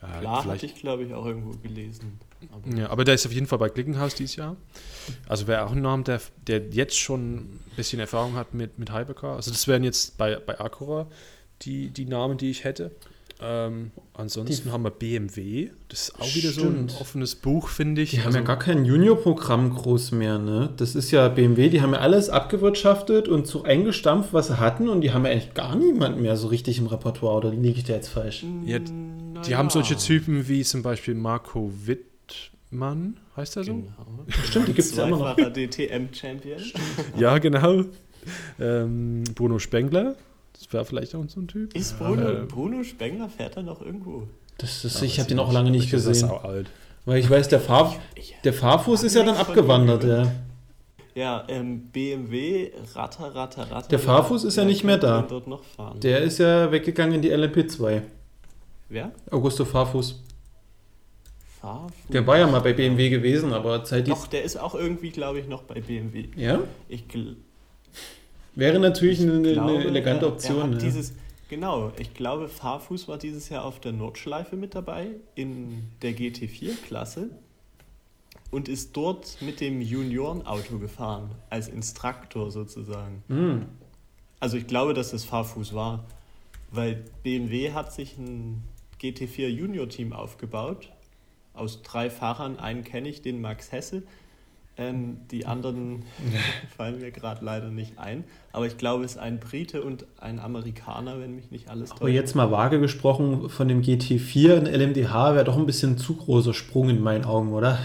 B: Ja, Klar, hatte ich glaube ich auch irgendwo gelesen.
A: Aber ja, aber der ist auf jeden Fall bei Klickenhaus dieses Jahr. Also wäre auch ein Name, der, der jetzt schon ein bisschen Erfahrung hat mit, mit Hypercar. Also das wären jetzt bei, bei Acura die, die Namen, die ich hätte. Ähm, ansonsten die, haben wir BMW. Das ist auch wieder stimmt. so ein offenes Buch, finde ich.
C: Die also, haben ja gar kein Junior-Programm groß mehr. Ne? Das ist ja BMW, die haben ja alles abgewirtschaftet und so eingestampft, was sie hatten. Und die haben ja eigentlich gar niemanden mehr so richtig im Repertoire. Oder liege ich da jetzt falsch?
A: Ja, die ja. haben solche Typen wie zum Beispiel Marco Wittmann, heißt er so? Genau.
C: Stimmt, die gibt es ja immer noch.
B: DTM-Champion.
A: ja, genau. Ähm, Bruno Spengler das wäre vielleicht auch so ein Typ.
B: Ist Bruno, äh, Bruno Spengler, fährt er noch irgendwo?
C: Das ist, ich habe den auch lange nicht gesehen. Ist auch alt. Weil ich weiß, der, Fahr, der Fahrfuß ist ja dann abgewandert, ja.
B: Ja, ähm, BMW, Ratter, Ratter, Ratter.
C: Der Fahrfuß ist ja nicht mehr da. Dort noch fahren. Der ist ja weggegangen in die LMP2.
B: Wer?
C: Augusto Fahrfuß. Fahrfuß? Der war ja mal bei BMW gewesen, aber
B: seit Doch, der ist auch irgendwie, glaube ich, noch bei BMW.
C: Ja?
B: Ich
C: Wäre natürlich eine, glaube, eine elegante Option.
B: Ja. Dieses, genau, ich glaube, Fahrfuß war dieses Jahr auf der Nordschleife mit dabei, in der GT4-Klasse und ist dort mit dem Juniorenauto gefahren, als Instruktor sozusagen.
C: Mm.
B: Also ich glaube, dass es Fahrfuß war, weil BMW hat sich ein GT4 Junior-Team aufgebaut, aus drei Fahrern, einen kenne ich, den Max Hesse, ähm, die anderen [LAUGHS] fallen mir gerade leider nicht ein. Aber ich glaube, es ist ein Brite und ein Amerikaner, wenn mich nicht alles
C: täuscht. Aber jetzt mal vage gesprochen, von dem GT4 in LMDH wäre doch ein bisschen zu großer Sprung in meinen Augen, oder?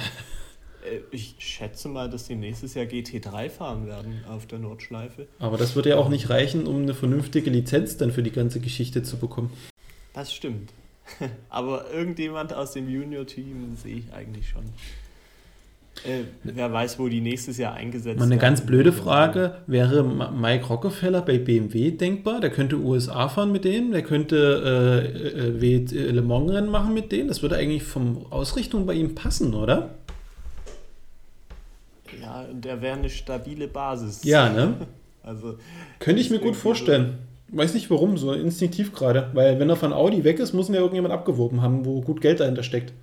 B: Äh, ich schätze mal, dass sie nächstes Jahr GT3 fahren werden auf der Nordschleife.
C: Aber das würde ja auch nicht reichen, um eine vernünftige Lizenz dann für die ganze Geschichte zu bekommen.
B: Das stimmt. [LAUGHS] Aber irgendjemand aus dem Junior-Team sehe ich eigentlich schon. Äh, wer weiß, wo die nächstes Jahr eingesetzt werden.
C: Eine ganz blöde Frage: Wäre Mike Rockefeller bei BMW denkbar? Der könnte USA fahren mit denen, der könnte äh, äh, Le Mans-Rennen machen mit denen. Das würde eigentlich vom Ausrichtung bei ihm passen, oder?
B: Ja, der wäre eine stabile Basis.
C: Ja, ne? [LAUGHS] also, könnte ich mir gut vorstellen. Weiß nicht warum, so instinktiv gerade. Weil, wenn er von Audi weg ist, muss ihn ja irgendjemand abgeworben haben, wo gut Geld dahinter steckt.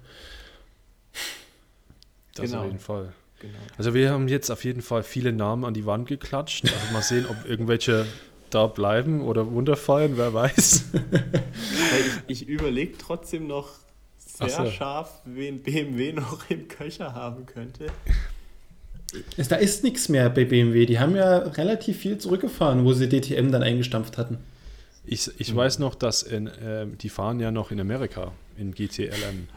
A: Das genau. auf jeden Fall. Genau. Also wir haben jetzt auf jeden Fall viele Namen an die Wand geklatscht. Also mal sehen, ob irgendwelche da bleiben oder runterfallen, wer weiß.
B: ich, ich überlege trotzdem noch sehr so. scharf, wen BMW noch im Köcher haben könnte.
C: Da ist nichts mehr bei BMW. Die haben ja relativ viel zurückgefahren, wo sie DTM dann eingestampft hatten.
A: Ich, ich weiß noch, dass in, ähm, die fahren ja noch in Amerika, in GTLM.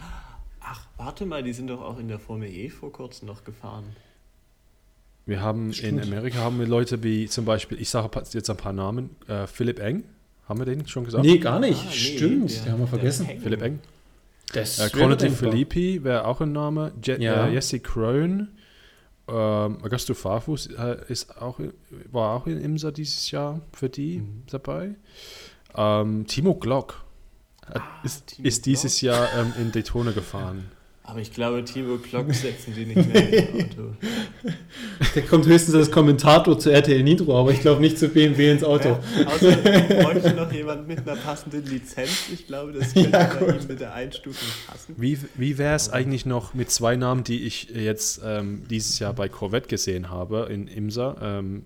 B: Ach, warte mal, die sind doch auch in der Formel E vor kurzem noch gefahren.
A: Wir haben
C: Stimmt.
A: in Amerika haben wir Leute wie zum Beispiel, ich sage jetzt ein paar Namen, äh, Philipp Eng, haben wir den schon gesagt?
C: Nee, gar nicht.
B: Ah, nee,
C: Stimmt,
B: der-
C: den haben wir vergessen.
B: Peng.
A: Philipp Eng.
C: Das
A: Äh,
C: denkbar.
A: Filippi wäre auch ein Name. Je
C: Ja.
A: äh, Jesse Crone. Ähm, Augusto Farfus äh, ist auch, war auch in Imsa dieses Jahr für die
B: Mhm.
A: dabei. Ähm, Timo Glock
B: Ah,
A: ist,
B: Timo
A: ist dieses
B: Glock.
A: Jahr ähm, in Daytona gefahren.
B: Aber ich glaube, Timo Glock setzen die nicht mehr ins [LAUGHS] Auto.
C: Der kommt höchstens als Kommentator zu RTL Nitro, aber ich glaube nicht zu BMW ins Auto.
B: Ja, außer bräuchte noch jemand mit einer passenden Lizenz. Ich glaube, das [LAUGHS] könnte
C: Ja,
B: bei ihm mit der Einstufung passen.
A: Wie, wie wäre es eigentlich noch mit zwei Namen, die ich jetzt ähm, dieses Jahr bei Corvette gesehen habe in Imsa? Ähm,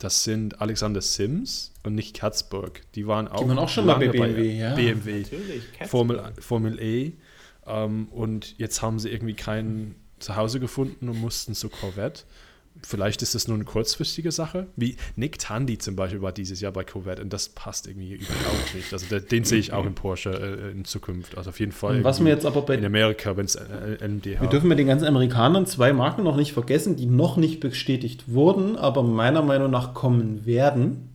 A: das sind Alexander Sims und Nick Katzberg. Die waren auch,
C: Die waren auch schon mal bei BMW, ja.
A: BMW. Formel, Formel E. Ähm, und jetzt haben sie irgendwie kein Zuhause gefunden und mussten zu Corvette. Vielleicht ist das nur eine kurzfristige Sache. Wie Nick Tandy zum Beispiel war dieses Jahr bei Corvette und das passt irgendwie überhaupt nicht. Also den sehe ich auch in Porsche äh, in Zukunft. Also auf jeden Fall
C: was wir jetzt aber bei
A: in Amerika, wenn es äh, LMDH.
C: Wir dürfen bei den ganzen Amerikanern zwei Marken noch nicht vergessen, die noch nicht bestätigt wurden, aber meiner Meinung nach kommen werden.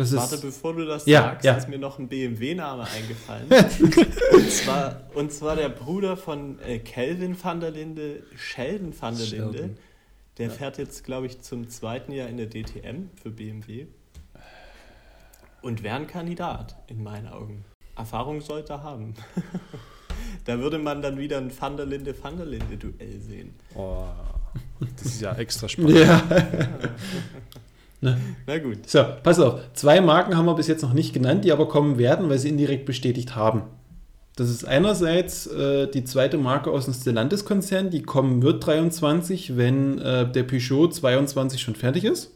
C: Das
B: Warte,
C: ist
B: bevor du das
C: Ja,
B: sagst,
C: ja.
B: ist mir noch ein BMW-Name eingefallen. [LAUGHS] und, zwar, und zwar der Bruder von äh, Kelvin van der Linde, Sheldon van der Linde.
A: Sheldon.
B: Der fährt jetzt, glaube ich, zum zweiten Jahr in der DTM für BMW. Und wäre ein Kandidat, in meinen Augen. Erfahrung sollte er haben. [LAUGHS] da würde man dann wieder ein Van der Linde, Van der Linde Duell sehen.
A: oh, das ist ja extra [LAUGHS] spannend.
C: ja.
B: Na gut.
C: So, pass auf. Zwei Marken haben wir bis jetzt noch nicht genannt, die aber kommen werden, weil sie indirekt bestätigt haben. Das ist einerseits äh, die zweite Marke aus dem Stellantis-Konzern, die kommen wird 23, wenn äh, der Peugeot 22 schon fertig ist.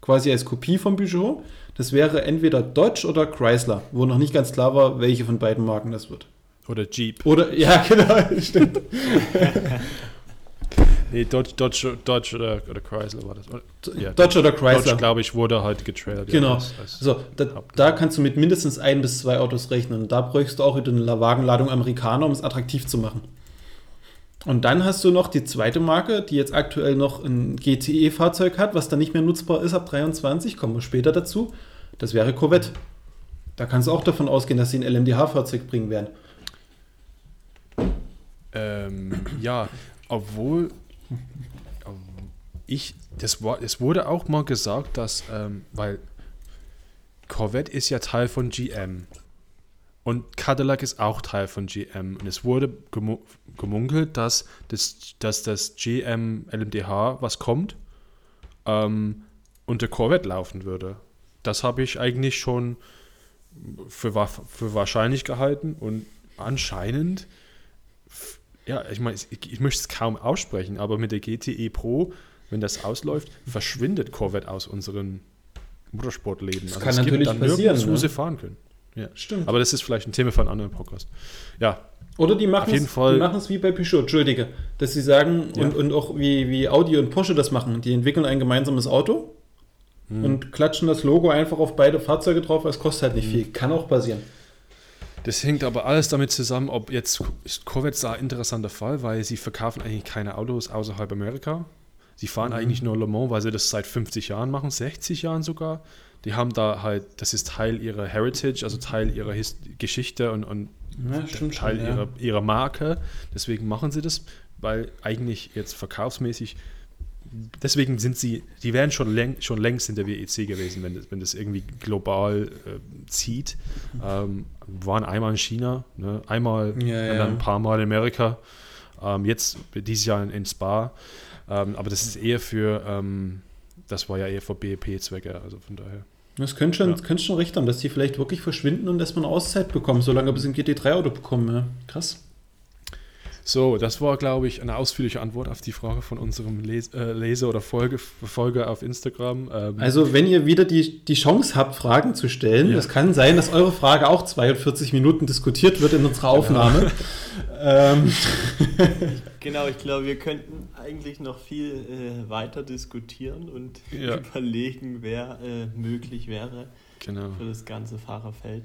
C: Quasi als Kopie vom Peugeot. Das wäre entweder Dodge oder Chrysler, wo noch nicht ganz klar war, welche von beiden Marken das wird.
A: Oder Jeep.
C: Oder, ja, [LAUGHS] genau, stimmt. [LAUGHS]
A: Nee, Dodge, Dodge, Dodge oder, oder Chrysler war das. Ja,
C: Dodge oder Chrysler.
A: Dodge, glaube ich, wurde halt getrailert. ja,
C: Genau.
A: als- als-
C: So, da, da kannst du mit mindestens ein bis zwei Autos rechnen. Da bräuchst du auch wieder eine Wagenladung Amerikaner, um es attraktiv zu machen. Und dann hast du noch die zweite Marke, die jetzt aktuell noch ein GTE-Fahrzeug hat, was dann nicht mehr nutzbar ist ab 23, kommen wir später dazu. Das wäre Corvette. Da kannst du auch davon ausgehen, dass sie ein LMDH-Fahrzeug bringen werden.
A: Ähm, ja, obwohl ich, das war, es wurde auch mal gesagt, dass, ähm, weil Corvette ist ja Teil von GM und Cadillac ist auch Teil von GM und es wurde gemu gemunkelt, dass das, dass das GM LMDH, was kommt, ähm, unter Corvette laufen würde. Das habe ich eigentlich schon für, für wahrscheinlich gehalten und anscheinend ja, ich meine, ich, ich möchte es kaum aussprechen, aber mit der GTE Pro, wenn das ausläuft, verschwindet Corvette aus unserem Motorsportleben. Also
C: Das kann
A: es gibt
C: natürlich
A: dann
C: passieren,
A: nirgends, wo
C: ne?
A: sie fahren können. Ja.
C: Stimmt.
A: Aber das ist vielleicht ein Thema für einen anderen Podcast. Ja,
C: Oder die machen es wie bei Peugeot, Entschuldige, dass sie sagen,
A: Ja.
C: und, und auch wie, wie Audi und Porsche das machen, die entwickeln ein gemeinsames Auto
A: Hm.
C: und klatschen das Logo einfach auf beide Fahrzeuge drauf, es kostet halt nicht
A: Hm.
C: viel. Kann auch passieren.
A: Das hängt aber alles damit zusammen, ob jetzt ist Corvette da ein interessanter Fall, weil sie verkaufen eigentlich keine Autos außerhalb Amerika. Sie
C: Mhm.
A: fahren eigentlich nur Le Mans, weil sie das seit 50 Jahren machen, 60 Jahren sogar. Die haben da halt, das ist Teil ihrer Heritage, also Teil ihrer His Geschichte und, und
C: Ja,
A: Teil
C: schon, ja.
A: ihrer, ihrer Marke. Deswegen machen sie das, weil eigentlich jetzt verkaufsmäßig, deswegen sind sie, die wären schon, läng, schon längst in der WEC gewesen, wenn das, wenn das irgendwie global äh, zieht. Ähm, waren einmal in China, ne? einmal
C: Ja,
A: und
C: ja.
A: dann ein paar Mal in Amerika, ähm, jetzt dieses Jahr in, in Spa. Ähm, aber das ist eher für, ähm, das war ja eher für BEP-Zwecke, also von daher.
C: Das könnte schon,
A: Ja.
C: könnte schon recht haben, dass die vielleicht wirklich verschwinden und dass man Auszeit bekommt, solange bis ein GT3-Auto bekommen. Ja. Krass.
A: So, das war, glaube ich, eine ausführliche Antwort auf die Frage von unserem Les äh, Leser oder Folge, Folge auf Instagram. Ähm,
C: Also, wenn ihr wieder die, die Chance habt, Fragen zu stellen,
A: Ja.
C: es kann sein, dass eure Frage auch 42 Minuten diskutiert wird in unserer Aufnahme. [LAUGHS] ähm,
B: Genau, ich glaube, wir könnten eigentlich noch viel äh, weiter diskutieren und
A: Ja. [LAUGHS]
B: überlegen, wer äh, möglich wäre
A: genau.
B: für das ganze Fahrerfeld.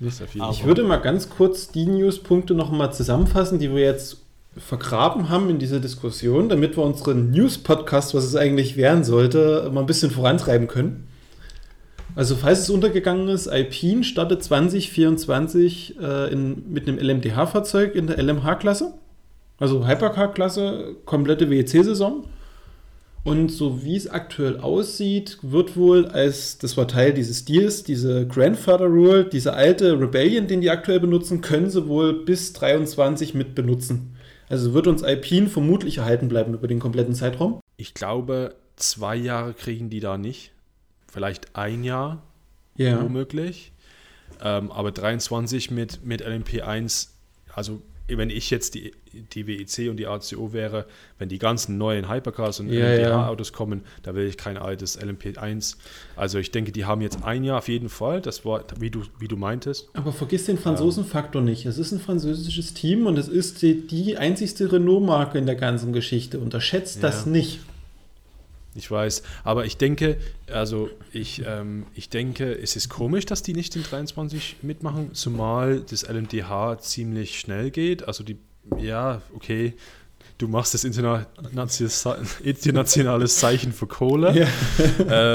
A: Jeden
B: Aber-
A: Fall-
C: ich würde mal ganz kurz die Newspunkte noch mal zusammenfassen, die wir jetzt vergraben haben in dieser Diskussion, damit wir unseren News-Podcast, was es eigentlich werden sollte, mal ein bisschen vorantreiben können. Also falls es untergegangen ist, Alpine startet 2024 äh, in, mit einem LMDH-Fahrzeug in der LMH-Klasse. Also Hypercar-Klasse, komplette WEC-Saison. Und so wie es aktuell aussieht, wird wohl als, das war Teil dieses Deals, diese Grandfather Rule, diese alte Rebellion, den die aktuell benutzen, können sie wohl bis 23 mit benutzen. Also wird uns Alpine vermutlich erhalten bleiben über den kompletten Zeitraum.
A: Ich glaube, zwei Jahre kriegen die da nicht. Vielleicht ein Jahr,
C: Ja.
A: womöglich. Ähm, aber 23 mit, mit LMP1, also wenn ich jetzt die, die WEC und die ACO wäre, wenn die ganzen neuen Hypercars und
C: Ja, ja.
A: LMDH-Autos kommen, da will ich kein altes LMP1. Also ich denke, die haben jetzt ein Jahr auf jeden Fall. Das war, wie du, wie du meintest.
C: Aber vergiss den Franzosenfaktor nicht. Es ist ein französisches Team und es ist die, die einzigste Renault-Marke in der ganzen Geschichte. Unterschätzt das
A: Ja.
C: nicht.
A: Ich weiß, aber ich denke, also ich, ähm, ich denke, es ist komisch, dass die nicht in 23 mitmachen, zumal das LMDH ziemlich schnell geht. Also die, ja, okay, du machst das internationales Zeichen für Kohle.
C: Ja.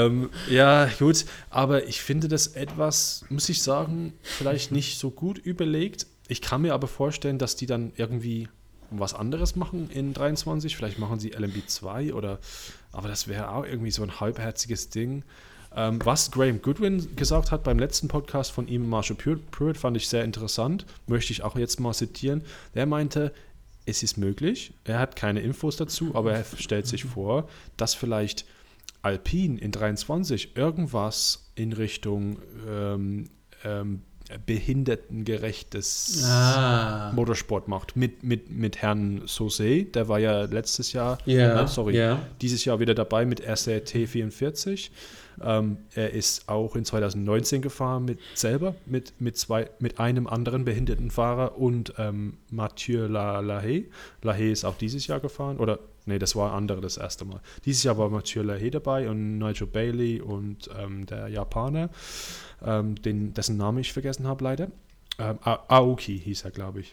A: ähm, ja, gut, aber ich finde das etwas, muss ich sagen, vielleicht nicht so gut überlegt. Ich kann mir aber vorstellen, dass die dann irgendwie was anderes machen in 23. Vielleicht machen sie LMB 2 oder, aber das wäre auch irgendwie so ein halbherziges Ding. Ähm, was Graham Goodwin gesagt hat beim letzten Podcast von ihm, Marshall Pruitt, fand ich sehr interessant. Möchte ich auch jetzt mal zitieren. Der meinte, es ist möglich, er hat keine Infos dazu, aber er stellt sich vor, dass vielleicht Alpine in 23 irgendwas in Richtung ähm, ähm, behindertengerechtes
C: Ah.
A: Motorsport macht. Mit, mit, mit Herrn Sauzet, der war ja letztes Jahr,
C: Ja,
A: äh, sorry,
C: ja.
A: dieses Jahr wieder dabei mit RCT 44. Ähm, er ist auch in 2019 gefahren mit selber, mit, mit, zwei, mit einem anderen behinderten Fahrer und ähm, Mathieu La- Lahey. Lahey ist auch dieses Jahr gefahren, oder nee, das war ein anderer das erste Mal. Dieses Jahr war Mathieu Lahey dabei und Nigel Bailey und ähm, der Japaner, ähm, den, dessen Namen ich vergessen habe leider. Ähm, Aoki hieß er, glaube ich.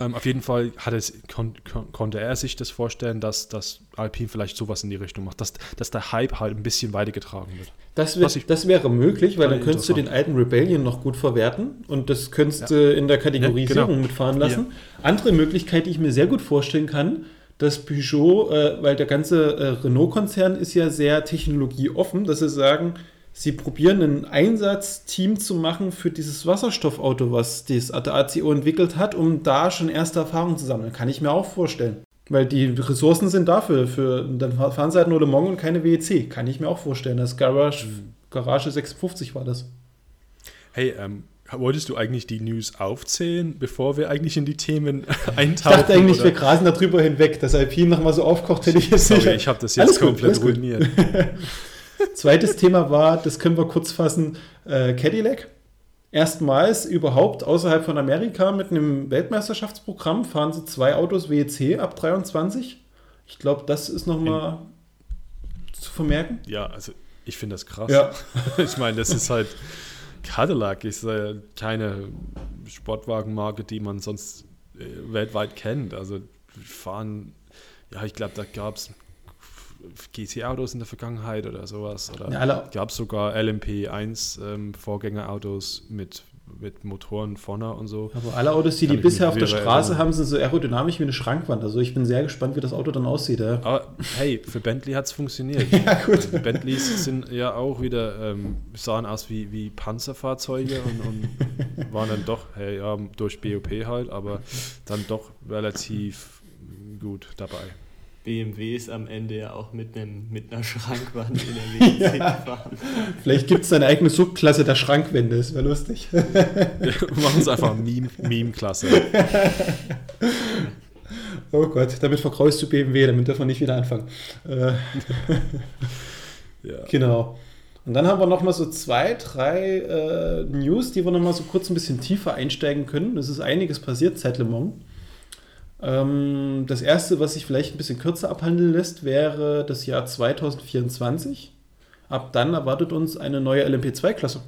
A: Ähm, auf jeden Fall es, kon, kon, konnte er sich das vorstellen, dass, dass Alpine vielleicht sowas in die Richtung macht, dass, dass der Hype halt ein bisschen weitergetragen wird.
C: Das, wär,
A: ich-
C: das wäre möglich, weil dann könntest du den alten Rebellion noch gut verwerten und das könntest du in der Kategorisierung
A: Ja, genau.
C: mitfahren lassen. Andere Möglichkeit, die ich mir sehr gut vorstellen kann, dass Peugeot, äh, weil der ganze äh, Renault-Konzern ist ja sehr technologieoffen, dass sie sagen, sie probieren ein Einsatzteam zu machen für dieses Wasserstoffauto, was das ACO entwickelt hat, um da schon erste Erfahrungen zu sammeln. Kann ich mir auch vorstellen. Weil die Ressourcen sind dafür. Für, dann fahren sie halt nur Le Mans und keine WEC. Kann ich mir auch vorstellen. Das Garage, Garage 56 war das.
A: Hey, ähm, wolltest du eigentlich die News aufzählen, bevor wir eigentlich in die Themen [LAUGHS]
C: Ich
A: eintauchen?
C: dachte eigentlich,
A: oder?
C: wir grasen darüber hinweg. Dass Alpine nochmal so aufkocht, hätte ich jetzt
A: Sorry,
C: nicht-
A: ich habe das
C: Alles
A: jetzt
C: gut,
A: komplett
C: alles gut.
A: ruiniert. [LAUGHS]
C: Zweites Thema war, das können wir kurz fassen, äh, Cadillac. Erstmals überhaupt außerhalb von Amerika mit einem Weltmeisterschaftsprogramm fahren sie zwei Autos WEC ab 23. Ich glaube, das ist nochmal zu vermerken.
A: Ja, also ich finde das krass.
C: Ja. [LAUGHS]
A: Ich meine, das ist halt Cadillac ist äh, keine Sportwagenmarke, die man sonst äh, weltweit kennt. Also fahren, ja, ich glaube, da gab es GT-Autos in der Vergangenheit oder sowas. Oder
C: Ja,
A: gab es sogar LMP1 ähm, mit, mit Motoren vorne und so.
C: Aber alle Autos, die die bisher auf der Straße
A: erinnern.
C: haben, sind so aerodynamisch wie eine Schrankwand. Also ich bin sehr gespannt, wie das Auto dann aussieht. Ja,
A: Aber hey, für Bentley hat es funktioniert. [LAUGHS]
C: ja gut.
A: Also Bentleys sind ja auch wieder, ähm, sahen aus wie, wie Panzerfahrzeuge und, und [LAUGHS] waren dann doch, hey, ja, durch BOP halt, aber dann doch relativ gut dabei.
B: BMW ist am Ende ja auch mit, einem, mit einer Schrankwand in der WEC [LAUGHS] gefahren.
C: Vielleicht gibt es eine eigene Subklasse der Schrankwände. Das wäre lustig.
A: Wir machen es einfach Meme- Meme-Klasse.
C: Oh Gott, damit verkraust du BMW, damit dürfen wir nicht wieder anfangen. Äh,
A: Ja.
C: Genau. Und dann haben wir noch mal so zwei, drei äh, News, die wir noch mal so kurz ein bisschen tiefer einsteigen können. Es ist einiges passiert seit Le Mans. Ähm, das erste, was sich vielleicht ein bisschen kürzer abhandeln lässt, wäre das Jahr 2024. Ab dann erwartet uns eine neue LMP2-Klasse.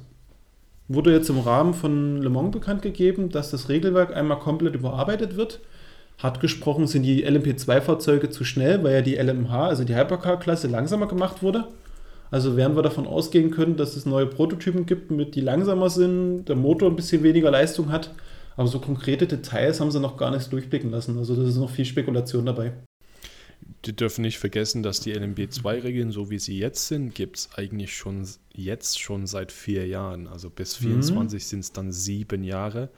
C: Wurde jetzt im Rahmen von Le Mans bekannt gegeben, dass das Regelwerk einmal komplett überarbeitet wird. Hart gesprochen sind die LMP2-Fahrzeuge zu schnell, weil ja die LMH, also die Hypercar-Klasse, langsamer gemacht wurde. Also werden wir davon ausgehen können, dass es neue Prototypen gibt, mit die langsamer sind, der Motor ein bisschen weniger Leistung hat. Aber so konkrete Details haben sie noch gar nicht durchblicken lassen. Also das ist noch viel Spekulation dabei.
A: Die dürfen nicht vergessen, dass die LMB2-Regeln, so wie sie jetzt sind, gibt es eigentlich schon jetzt schon seit vier Jahren. Also bis 24 sind es dann sieben Jahre.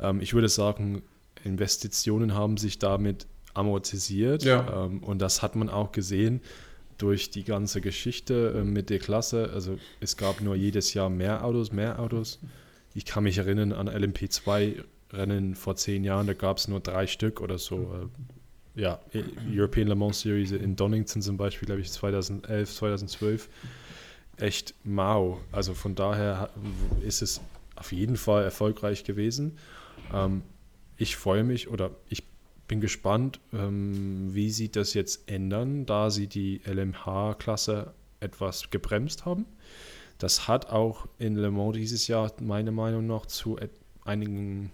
A: Ähm, ich würde sagen, Investitionen haben sich damit amortisiert.
C: Ja.
A: Ähm, und das hat man auch gesehen durch die ganze Geschichte äh, mit der Klasse. Also es gab nur jedes Jahr mehr Autos, mehr Autos. Ich kann mich erinnern an LMP2-Rennen vor zehn Jahren, da gab es nur drei Stück oder so. Äh, ja, European Le Mans Series in Donington zum Beispiel, glaube ich, 2011, 2012. Echt mau. Also von daher ist es auf jeden Fall erfolgreich gewesen. Ähm, ich freue mich oder ich bin gespannt, ähm, wie sie das jetzt ändern, da sie die LMH-Klasse etwas gebremst haben. Das hat auch in Le Mans dieses Jahr meiner Meinung nach zu einigen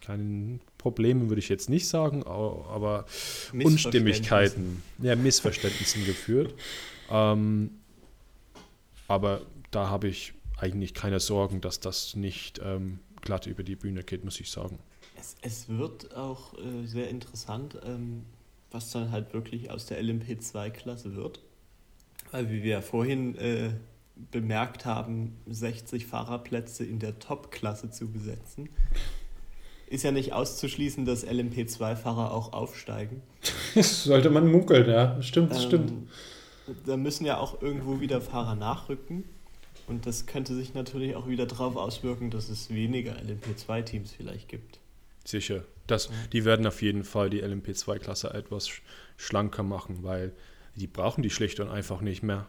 A: kleinen Problemen, würde ich jetzt nicht sagen, aber Unstimmigkeiten, ja, Missverständnissen [LAUGHS] geführt. Ähm, aber da habe ich eigentlich keine Sorgen, dass das nicht ähm, glatt über die Bühne geht, muss ich sagen.
B: Es, es wird auch äh, sehr interessant, ähm, was dann halt wirklich aus der LMP2-Klasse wird. Weil, wie wir ja vorhin äh, bemerkt haben, 60 Fahrerplätze in der Top-Klasse zu besetzen. Ist ja nicht auszuschließen, dass LMP2-Fahrer auch aufsteigen. [LAUGHS]
C: Das sollte man munkeln, ja. Stimmt,
B: Ähm,
C: stimmt.
B: Da müssen ja auch irgendwo wieder Fahrer nachrücken. Und das könnte sich natürlich auch wieder darauf auswirken, dass es weniger LMP2-Teams vielleicht gibt.
A: Sicher. Das, die werden auf jeden Fall die LMP2-Klasse etwas sch- schlanker machen, weil die brauchen die schlicht und einfach nicht mehr.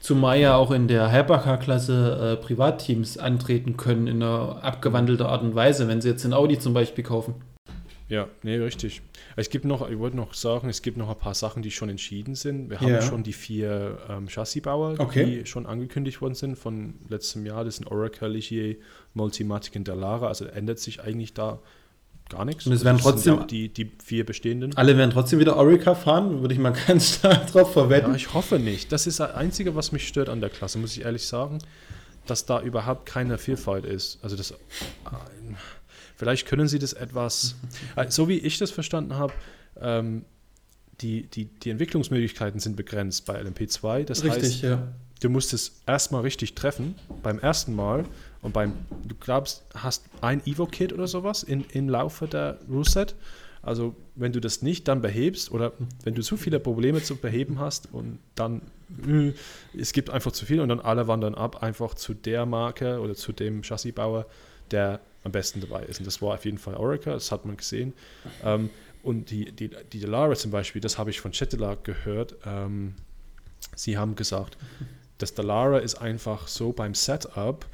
C: Zumal ja auch in der Hypercar-Klasse äh, Privatteams antreten können in einer abgewandelten Art und Weise, wenn sie jetzt den Audi zum Beispiel kaufen.
A: Ja, nee, richtig. Es gibt noch, ich wollte noch sagen, es gibt noch ein paar Sachen, die schon entschieden sind. Wir haben
C: Ja.
A: schon die vier ähm, Chassisbauer,
C: Okay.
A: die schon angekündigt worden sind von letztem Jahr. Das sind Oracle, Ligier, Multimatic und Dallara. Also ändert sich eigentlich da gar nichts.
C: Und es werden
A: Das sind
C: trotzdem-
A: auch die, die vier bestehenden.
C: Alle werden trotzdem wieder Orica fahren, würde ich mal [LAUGHS] ganz stark drauf verwetten.
A: Ja, ich hoffe nicht. Das ist das Einzige, was mich stört an der Klasse, muss ich ehrlich sagen, dass da überhaupt keine Vielfalt ist. Also das, äh, vielleicht können sie das etwas, [LAUGHS] äh, so wie ich das verstanden habe, ähm, die, die, die Entwicklungsmöglichkeiten sind begrenzt bei LMP2. Das
C: Richtig,
A: heißt,
C: ja.
A: Du musst es erstmal richtig treffen, beim ersten Mal und beim, du glaubst, hast ein Evo-Kit oder sowas in, im Laufe der Rule-Set. Also wenn du das nicht dann behebst oder wenn du zu viele Probleme zu beheben hast und dann äh, es gibt einfach zu viel und dann alle wandern ab einfach zu der Marke oder zu dem Chassisbauer, der am besten dabei ist. Und das war auf jeden Fall Orica, das hat man gesehen. Ähm, und die, die, die Delara zum Beispiel, das habe ich von Chetela gehört. Ähm, sie haben gesagt, das Delara ist einfach so beim Setup,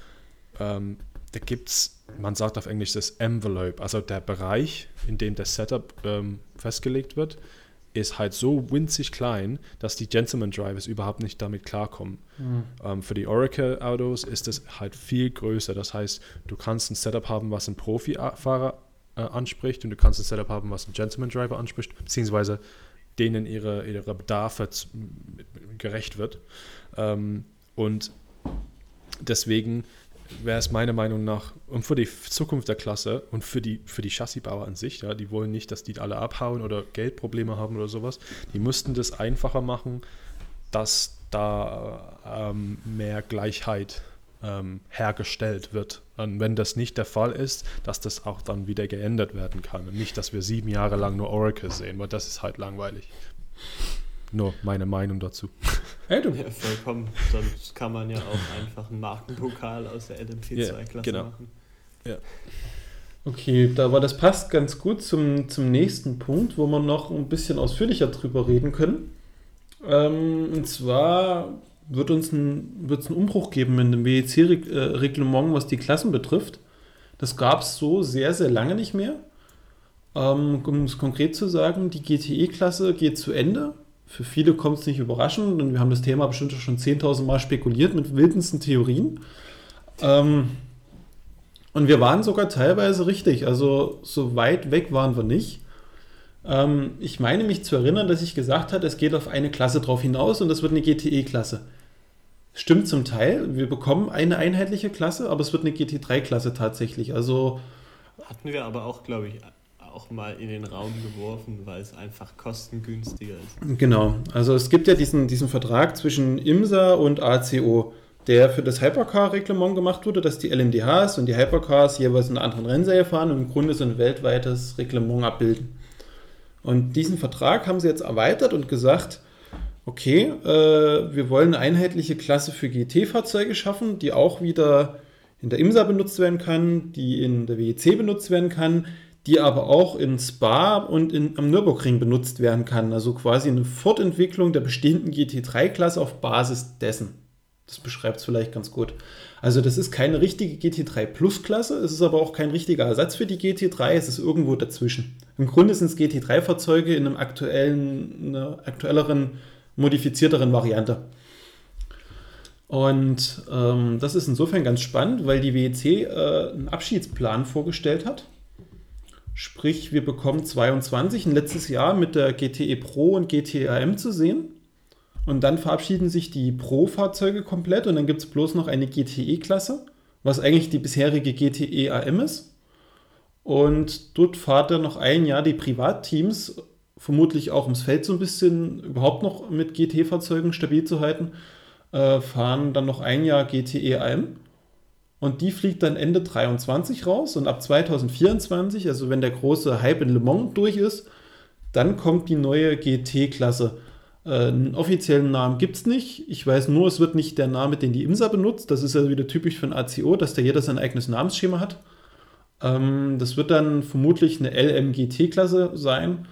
A: ähm, da gibt es, man sagt auf Englisch das Envelope, also der Bereich, in dem das Setup ähm, festgelegt wird, ist halt so winzig klein, dass die Gentleman Drivers überhaupt nicht damit klarkommen. Ähm, für die Oracle-Autos ist es halt viel größer. Das heißt, du kannst ein Setup haben, was ein Profifahrer äh, anspricht und du kannst ein Setup haben, was ein Gentleman Driver anspricht, beziehungsweise denen ihre, ihre Bedarfe gerecht wird. Ähm, und deswegen wäre es meiner Meinung nach, und für die Zukunft der Klasse und für die, für die Chassisbauer an sich, ja, die wollen nicht, dass die alle abhauen oder Geldprobleme haben oder sowas, die müssten das einfacher machen, dass da ähm, mehr Gleichheit ähm, hergestellt wird. Und wenn das nicht der Fall ist, dass das auch dann wieder geändert werden kann. Und nicht, dass wir sieben Jahre lang nur Oracle sehen, weil das ist halt langweilig. Nur meine Meinung dazu. [LAUGHS]
C: Hey, du,
B: Ja, vollkommen. Sonst kann man ja auch einfach einen Markenpokal aus der LMP2-Klasse
A: Ja, genau.
B: machen.
C: Okay, da, aber das passt ganz gut zum, zum nächsten Punkt, wo wir noch ein bisschen ausführlicher drüber reden können. Ähm, und zwar wird uns ein, wird es einen Umbruch geben in dem WEC-Reglement, was die Klassen betrifft. Das gab es so sehr, sehr lange nicht mehr. Ähm, um es konkret zu sagen, die GTE-Klasse geht zu Ende. Für viele kommt es nicht überraschend und wir haben das Thema bestimmt schon 10.000 Mal spekuliert mit wildesten Theorien. Ähm, und wir waren sogar teilweise richtig, also so weit weg waren wir nicht. Ähm, ich meine mich zu erinnern, dass ich gesagt habe, es geht auf eine Klasse drauf hinaus und das wird eine GTE-Klasse. Stimmt zum Teil, wir bekommen eine einheitliche Klasse, aber es wird eine GT3-Klasse tatsächlich. Also
B: hatten wir aber auch, glaube ich, auch mal in den Raum geworfen, weil es einfach kostengünstiger ist.
C: Genau, also es gibt ja diesen, diesen Vertrag zwischen IMSA und ACO der für das Hypercar-Reglement gemacht wurde, dass die LMDHs und die Hypercars jeweils in einer anderen Rennserie fahren und im Grunde so ein weltweites Reglement abbilden. Und diesen Vertrag haben sie jetzt erweitert und gesagt, okay, äh, wir wollen eine einheitliche Klasse für GT-Fahrzeuge schaffen, die auch wieder in der IMSA benutzt werden kann, die in der WEC benutzt werden kann, die aber auch in Spa und in, am Nürburgring benutzt werden kann. Also quasi eine Fortentwicklung der bestehenden GT3-Klasse auf Basis dessen. Das beschreibt es vielleicht ganz gut. Also das ist keine richtige GT3 Plus-Klasse, es ist aber auch kein richtiger Ersatz für die GT3, es ist irgendwo dazwischen. Im Grunde sind es GT3-Fahrzeuge in einem aktuellen, aktuelleren, modifizierteren Variante. Und ähm, das ist insofern ganz spannend, weil die WEC äh, einen Abschiedsplan vorgestellt hat. Sprich, wir bekommen 22 ein letztes Jahr mit der GTE Pro und GTE AM zu sehen. Und dann verabschieden sich die Pro-Fahrzeuge komplett und dann gibt es bloß noch eine GTE-Klasse, was eigentlich die bisherige GTE AM ist. Und dort fahrt dann noch ein Jahr die Privatteams, vermutlich auch ums Feld so ein bisschen überhaupt noch mit GT-Fahrzeugen stabil zu halten, äh, fahren dann noch ein Jahr GTE AM. Und die fliegt dann Ende 23 raus und ab 2024, also wenn der große Hype in Le Mans durch ist, dann kommt die neue GT-Klasse. Äh, einen offiziellen Namen gibt es nicht. Ich weiß nur, es wird nicht der Name, den die IMSA benutzt. Das ist ja wieder typisch für ein ACO, dass da jeder sein eigenes Namensschema hat. Ähm, das wird dann vermutlich eine LMGT-Klasse sein.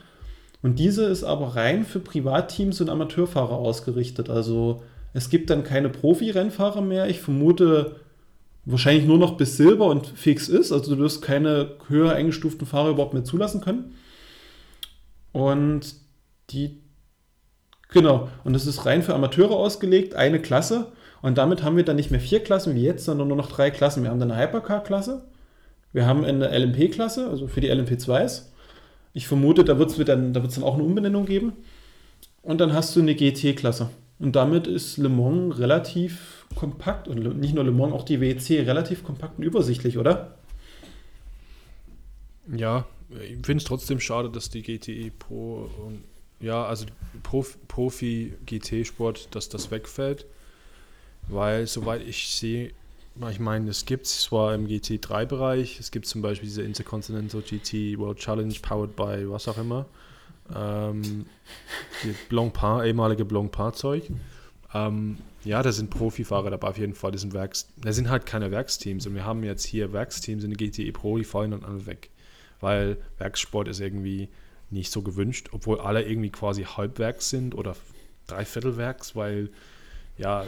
C: Und diese ist aber rein für Privatteams und Amateurfahrer ausgerichtet. Also es gibt dann keine Profi-Rennfahrer mehr. Ich vermute wahrscheinlich nur noch bis Silber und fix ist. Also du wirst keine höher eingestuften Fahrer überhaupt mehr zulassen können. Und die Genau, und das ist rein für Amateure ausgelegt, eine Klasse. Und damit haben wir dann nicht mehr vier Klassen wie jetzt, sondern nur noch drei Klassen. Wir haben dann eine Hypercar-Klasse, wir haben eine LMP-Klasse, also für die LMP2s. Ich vermute, da wird es dann, da dann auch eine Umbenennung geben. Und dann hast du eine GT-Klasse. Und damit ist Le Mans relativ kompakt und nicht nur Le Mans, auch die WEC relativ kompakt und übersichtlich, oder?
A: Ja, ich finde es trotzdem schade, dass die GTE Pro und ja, also Profi-GT-Sport, dass das wegfällt, weil soweit ich sehe, ich meine, es gibt zwar im GT3-Bereich, es gibt zum Beispiel diese Intercontinental GT World Challenge powered by was auch immer, ähm, die Blancpain, ehemalige Blancpain-Zeug. Ähm, ja, da sind Profifahrer dabei auf jeden Fall. Das sind, Werks, das sind halt keine Werksteams und wir haben jetzt hier Werksteams in der GTE Pro, die fallen dann alle weg, weil Werkssport ist irgendwie nicht so gewünscht, obwohl alle irgendwie quasi Halbwerks sind oder Dreiviertelwerks, weil ja,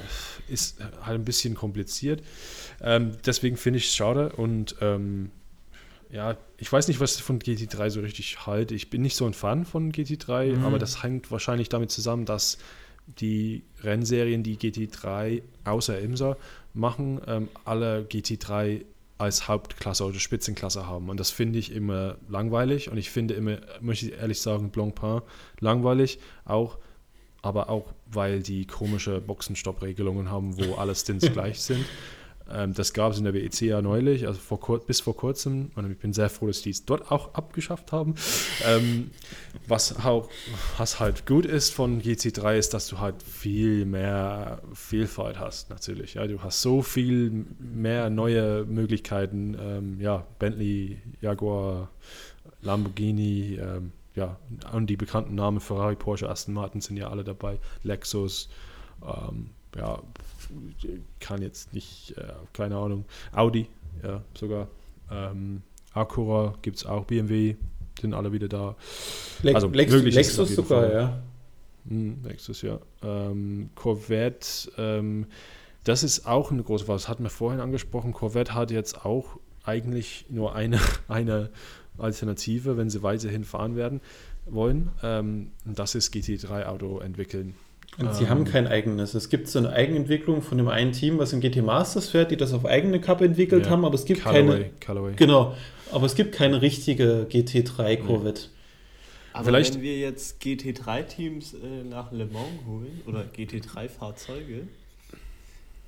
A: ist halt ein bisschen kompliziert. Ähm, deswegen finde ich es schade und ähm, ja, ich weiß nicht, was ich von GT3 so richtig halte. Ich bin nicht so ein Fan von GT3, mhm. aber das hängt wahrscheinlich damit zusammen, dass die Rennserien, die GT3 außer IMSA machen, ähm, alle GT3 als Hauptklasse oder Spitzenklasse haben. Und das finde ich immer langweilig. Und ich finde immer, möchte ich ehrlich sagen, Blancpain langweilig. Auch, aber auch, weil die komische Boxenstopp-Regelungen haben, wo alle Stints [LAUGHS] gleich sind. Ähm, das gab es in der WEC ja neulich, also vor, bis vor kurzem. Und ich bin sehr froh, dass die es dort auch abgeschafft haben. Ähm, was, auch, was halt gut ist von GC3 ist, dass du halt viel mehr Vielfalt hast, natürlich. Ja, du hast so viel mehr neue Möglichkeiten. Ähm, ja, Bentley, Jaguar, Lamborghini, ähm, ja, und die bekannten Namen Ferrari, Porsche, Aston Martin sind ja alle dabei, Lexus, ähm, ja, kann jetzt nicht, äh, keine Ahnung, Audi, ja, sogar. Ähm, Acura gibt es auch, BMW, sind alle wieder da.
C: Le
A: Also
C: Lex Lexus sogar,
A: Fall.
C: ja.
A: Hm, Nächstes Jahr. Ähm, Corvette, ähm, das ist auch eine große Frage. Das hatten wir vorhin angesprochen. Corvette hat jetzt auch eigentlich nur eine, [LAUGHS] eine Alternative, wenn sie weiterhin fahren werden wollen. Ähm, und das ist GT3-Auto entwickeln.
C: Und sie
A: Ähm,
C: haben kein eigenes. Es gibt so eine Eigenentwicklung von dem einen Team, was im GT Masters fährt, die das auf eigene Kappe entwickelt
A: Ja,
C: haben, aber es gibt
A: Callaway,
C: keine.
A: Callaway.
C: Genau. Aber es gibt keine richtige GT3 Corvette.
B: Aber
A: Vielleicht-
B: wenn wir jetzt GT3-Teams äh, nach Le Mans holen oder GT3-Fahrzeuge,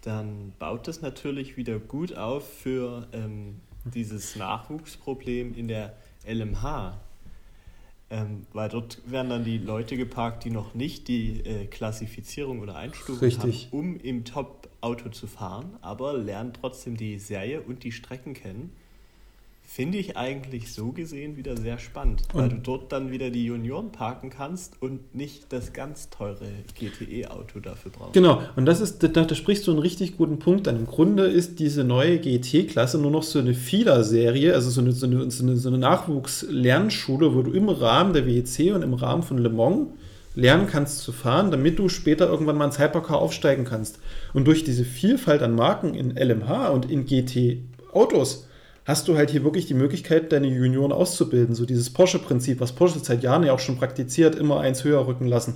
B: dann baut das natürlich wieder gut auf für ähm, dieses Nachwuchsproblem in der LMH. Ähm, weil dort werden dann die Leute geparkt, die noch nicht die äh, Klassifizierung oder Einstufung
C: Richtig.
B: haben, um im Top-Auto zu fahren, aber lernen trotzdem die Serie und die Strecken kennen. Finde ich eigentlich so gesehen wieder sehr spannend, weil
C: Und-
B: du dort dann wieder die Junioren parken kannst und nicht das ganz teure GTE-Auto dafür brauchst.
C: Genau, und das ist, da, da sprichst du einen richtig guten Punkt an. Im Grunde ist diese neue GT-Klasse nur noch so eine Feeder-Serie, also so eine, so eine, so eine, so eine Nachwuchs-Lernschule, wo du im Rahmen der WEC und im Rahmen von Le Mans lernen kannst zu fahren, damit du später irgendwann mal ins Hypercar aufsteigen kannst. Und durch diese Vielfalt an Marken in LMH und in GT-Autos hast du halt hier wirklich die Möglichkeit, deine Junioren auszubilden. So dieses Porsche-Prinzip, was Porsche seit Jahren ja auch schon praktiziert, immer eins höher rücken lassen.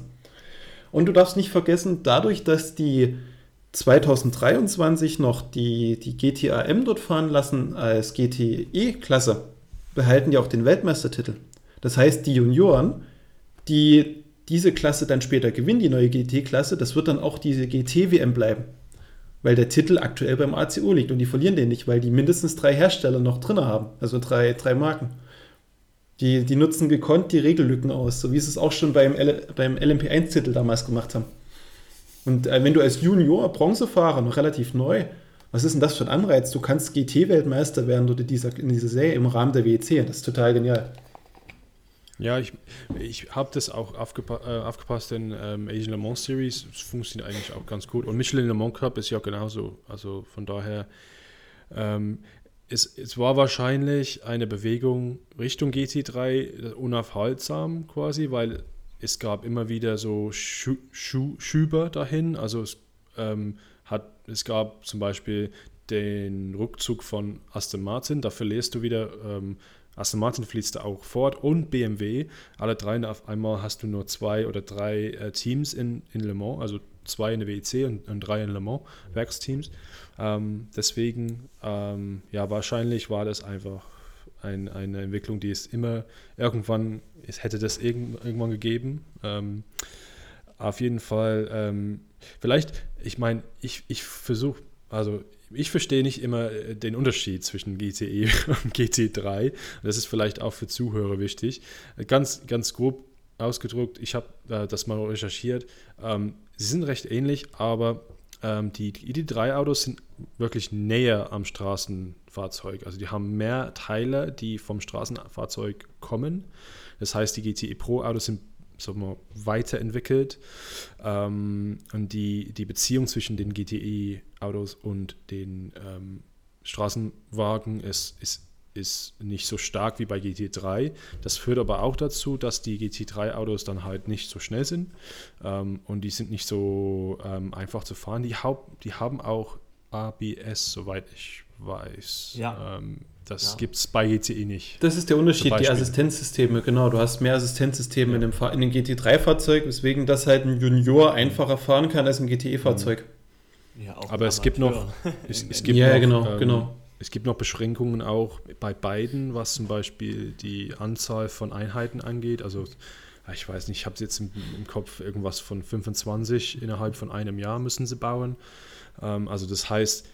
C: Und du darfst nicht vergessen, dadurch, dass die 2023 noch die, die GTAM dort fahren lassen als GTE-Klasse, behalten die auch den Weltmeistertitel. Das heißt, die Junioren, die diese Klasse dann später gewinnen, die neue GT-Klasse, das wird dann auch diese GT-WM bleiben. Weil der Titel aktuell beim ACO liegt und die verlieren den nicht, weil die mindestens drei Hersteller noch drin haben, also drei, drei Marken. Die, die nutzen gekonnt die Regellücken aus, so wie sie es auch schon beim, L beim LMP1-Titel damals gemacht haben. Und äh, wenn du als Junior Bronzefahrer noch relativ neu, was ist denn das für ein Anreiz? Du kannst GT-Weltmeister werden in dieser, in dieser Serie im Rahmen der WEC. Das ist total genial.
A: Ja, ich, ich habe das auch aufgepa äh, aufgepasst in ähm, Asian Le Mans Series. Es funktioniert eigentlich auch ganz gut. Und Michelin Le Mans Cup ist ja genauso. Also von daher, ähm, es, es war wahrscheinlich eine Bewegung Richtung GT3 unaufhaltsam quasi, weil es gab immer wieder so Schu Schu Schüber dahin. Also es, ähm, hat, es gab zum Beispiel den Rückzug von Aston Martin, da verlierst du wieder ähm, Aston Martin fließt da auch fort und BMW. Alle drei auf einmal hast du nur zwei oder drei äh, Teams in, in Le Mans, also zwei in der WEC und, und drei in Le Mans, Werksteams. Ähm, deswegen, ähm, ja, wahrscheinlich war das einfach ein, eine Entwicklung, die es immer irgendwann, es hätte das irgend, irgendwann gegeben. Ähm, auf jeden Fall, ähm, vielleicht, ich meine, ich, ich versuche, also ich verstehe nicht immer äh, den Unterschied zwischen GTE [LAUGHS] und GT3. Das ist vielleicht auch für Zuhörer wichtig. Ganz, ganz grob ausgedrückt, ich habe äh, das mal recherchiert. Ähm, sie sind recht ähnlich, aber ähm, die GT3-Autos sind wirklich näher am Straßenfahrzeug. Also die haben mehr Teile, die vom Straßenfahrzeug kommen. Das heißt, die GTE Pro-Autos sind sagen wir, weiterentwickelt. Ähm, und die, die Beziehung zwischen den GTE-Autos und den ähm, Straßenwagen ist, ist, ist nicht so stark wie bei GT3. Das führt aber auch dazu, dass die GT3-Autos dann halt nicht so schnell sind ähm, und die sind nicht so ähm, einfach zu fahren. Die, Haupt, die haben auch ABS, soweit ich weiß.
B: Ja.
A: Ähm, das
B: Ja.
A: gibt es bei GTE nicht.
C: Das ist der Unterschied, die. Assistenzsysteme, genau. Du hast mehr Assistenzsysteme in dem, Fahr- in dem GT3-Fahrzeug, weswegen das halt ein Junior einfacher fahren kann als ein GTE-Fahrzeug.
B: Ja, auch
A: Aber es gibt noch, [LAUGHS] es, es gibt
C: Ja,
A: noch,
C: genau,
A: ähm,
C: genau.
A: Es gibt noch Beschränkungen auch bei beiden, was zum Beispiel die Anzahl von Einheiten angeht. Also ja, ich weiß nicht, ich habe jetzt im, im Kopf irgendwas von 25 innerhalb von einem Jahr müssen sie bauen. Ähm, also das heißt,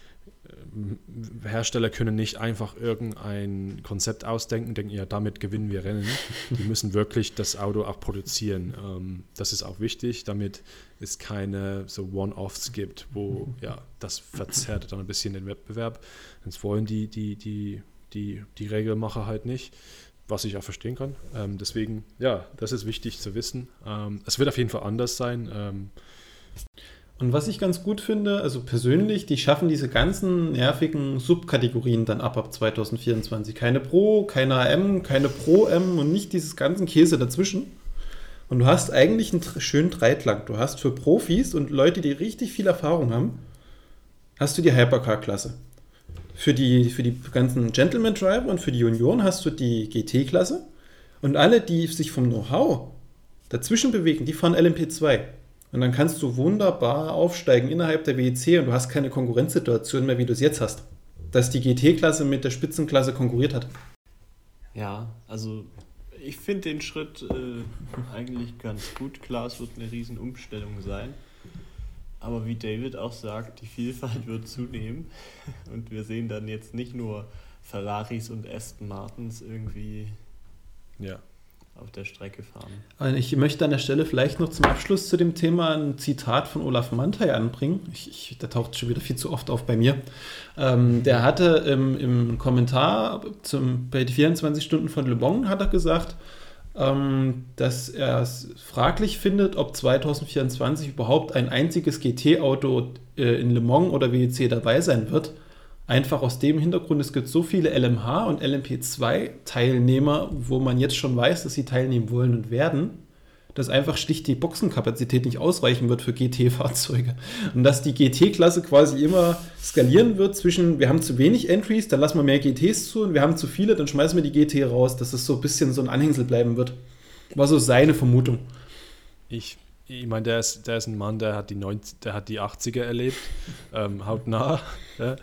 A: Hersteller können nicht einfach irgendein Konzept ausdenken, denken, ja, damit gewinnen wir Rennen. Die müssen wirklich das Auto auch produzieren. Ähm, das ist auch wichtig, damit es keine so One-Offs gibt, wo ja, das verzerrt dann ein bisschen den Wettbewerb. Das wollen die, die, die, die, die Regelmacher halt nicht, was ich auch verstehen kann. Ähm, deswegen, ja, das ist wichtig zu wissen. Ähm, es wird auf jeden Fall anders sein.
C: Und was ich ganz gut finde, also persönlich, die schaffen diese ganzen nervigen Subkategorien dann ab ab 2024. Keine Pro, keine AM, keine Pro-M und nicht dieses ganzen Käse dazwischen. Und du hast eigentlich einen schönen Dreiklang. Du hast für Profis und Leute, die richtig viel Erfahrung haben, hast du die Hypercar-Klasse. Für die, für die ganzen Gentleman Driver und für die Junioren hast du die GT-Klasse. Und alle, die sich vom Know-how dazwischen bewegen, die fahren LMP2. Und dann kannst du wunderbar aufsteigen innerhalb der WEC und du hast keine Konkurrenzsituation mehr, wie du es jetzt hast. Dass die GT-Klasse mit der Spitzenklasse konkurriert hat.
B: Ja, also ich finde den Schritt äh, eigentlich ganz gut. Klar, es wird eine Riesenumstellung sein. Aber wie David auch sagt, die Vielfalt wird zunehmen. [LAUGHS] Und wir sehen dann jetzt nicht nur Ferraris und Aston Martins irgendwie
A: Ja.
B: Auf der Strecke fahren.
C: Und Ich möchte an der Stelle vielleicht noch zum Abschluss zu dem Thema ein Zitat von Olaf Mantei anbringen. Ich, ich, der taucht schon wieder viel zu oft auf bei mir. Ähm, der hatte im, im Kommentar zum, bei die 24 Stunden von Le Bon hat er gesagt, ähm, dass er es fraglich findet, ob 2024 überhaupt ein einziges GT-Auto äh, in Le Mans oder WEC dabei sein wird. Einfach aus dem Hintergrund, es gibt so viele LMH und LMP2-Teilnehmer, wo man jetzt schon weiß, dass sie teilnehmen wollen und werden, dass einfach schlicht die Boxenkapazität nicht ausreichen wird für GT-Fahrzeuge. Und dass die GT-Klasse quasi immer skalieren wird zwischen, wir haben zu wenig Entries, dann lassen wir mehr GTs zu und wir haben zu viele, dann schmeißen wir die GT raus, dass es so ein bisschen so ein Anhängsel bleiben wird. War so seine Vermutung.
A: Ich, ich meine, der ist, der ist ein Mann, der hat die, 90, der hat die 80er erlebt, [LAUGHS] ähm, hautnah, ja,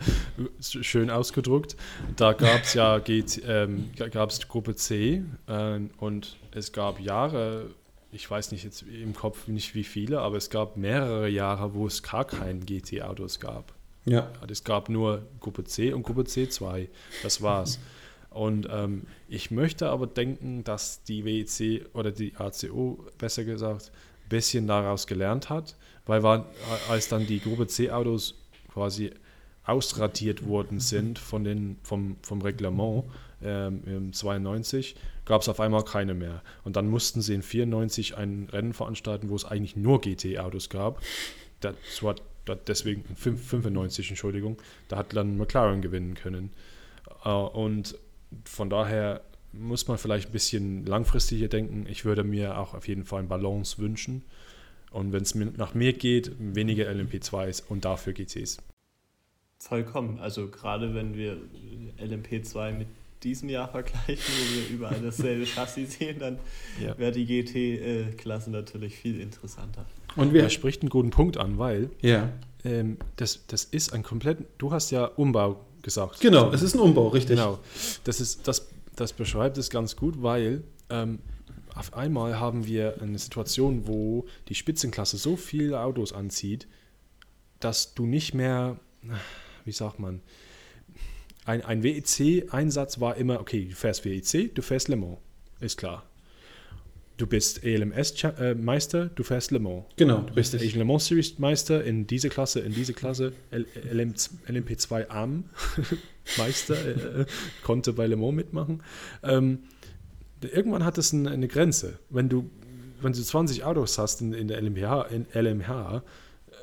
A: schön ausgedruckt. Da gab es ja GT, ähm, gab's Gruppe C äh, und es gab Jahre, ich weiß nicht jetzt im Kopf nicht wie viele, aber es gab mehrere Jahre, wo es gar keinen GT-Autos gab.
C: Ja.
A: Es gab nur Gruppe C und Gruppe C2. Das war's. Und ähm, ich möchte aber denken, dass die WEC oder die ACO, besser gesagt, bisschen daraus gelernt hat, weil war, als dann die Gruppe C-Autos quasi ausradiert worden sind von den, vom, vom Reglement ähm, im 92, gab es auf einmal keine mehr. Und dann mussten sie in 94 ein Rennen veranstalten, wo es eigentlich nur GT-Autos gab. Das war deswegen 95, Entschuldigung, da hat dann McLaren gewinnen können. Äh, und von daher muss man vielleicht ein bisschen langfristiger denken. Ich würde mir auch auf jeden Fall ein Balance wünschen. Und wenn es mir nach mir geht, weniger LMP2s und dafür GTs.
B: Vollkommen. Also gerade wenn wir LMP2 mit diesem Jahr vergleichen, wo wir überall dasselbe [LAUGHS] Chassis sehen, dann
A: Ja.
B: wäre die GT-Klasse natürlich viel interessanter.
C: Und
A: Er
C: wir.
A: spricht einen guten Punkt an, weil
C: Ja.
A: ähm, das, das ist ein komplett. Du hast ja Umbau gesagt.
C: Genau, es ist ein Umbau, richtig.
A: Genau. Das, ist, das, das beschreibt es ganz gut, weil ähm, auf einmal haben wir eine Situation, wo die Spitzenklasse so viele Autos anzieht, dass du nicht mehr, wie sagt man, ein, ein WEC-Einsatz war immer, okay, du fährst WEC, du fährst Le Mans, ist klar. Du bist ELMS-Meister, du fährst Le Mans.
C: Genau,
A: Du bist
C: richtig.
A: Le Mans Series Meister in diese Klasse, in diese Klasse, L LM, LMP2 Am [LAUGHS] Meister, äh, konnte bei Le Mans mitmachen. Ähm, irgendwann hat es eine, eine Grenze. Wenn du, wenn du 20 Autos hast in, in der LMH, in LMH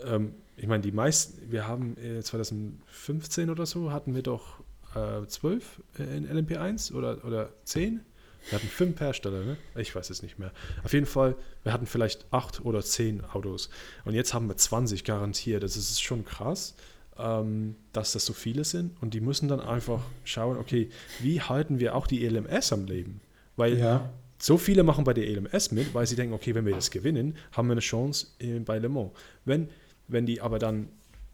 A: ähm, ich meine, die meisten, wir haben äh, 2015 oder so, hatten wir doch äh, 12 in LMP1 oder, oder 10. Wir hatten fünf Hersteller, ne? Ich weiß es nicht mehr. Auf jeden Fall, wir hatten vielleicht acht oder zehn Autos. Und jetzt haben wir 20 garantiert. Das ist schon krass, ähm, dass das so viele sind. Und die müssen dann einfach schauen, okay, wie halten wir auch die ELMS am Leben? Weil
C: Ja.
A: so viele machen bei der ELMS mit, weil sie denken, okay, wenn wir das gewinnen, haben wir eine Chance bei Le Mans. Wenn, wenn die aber dann,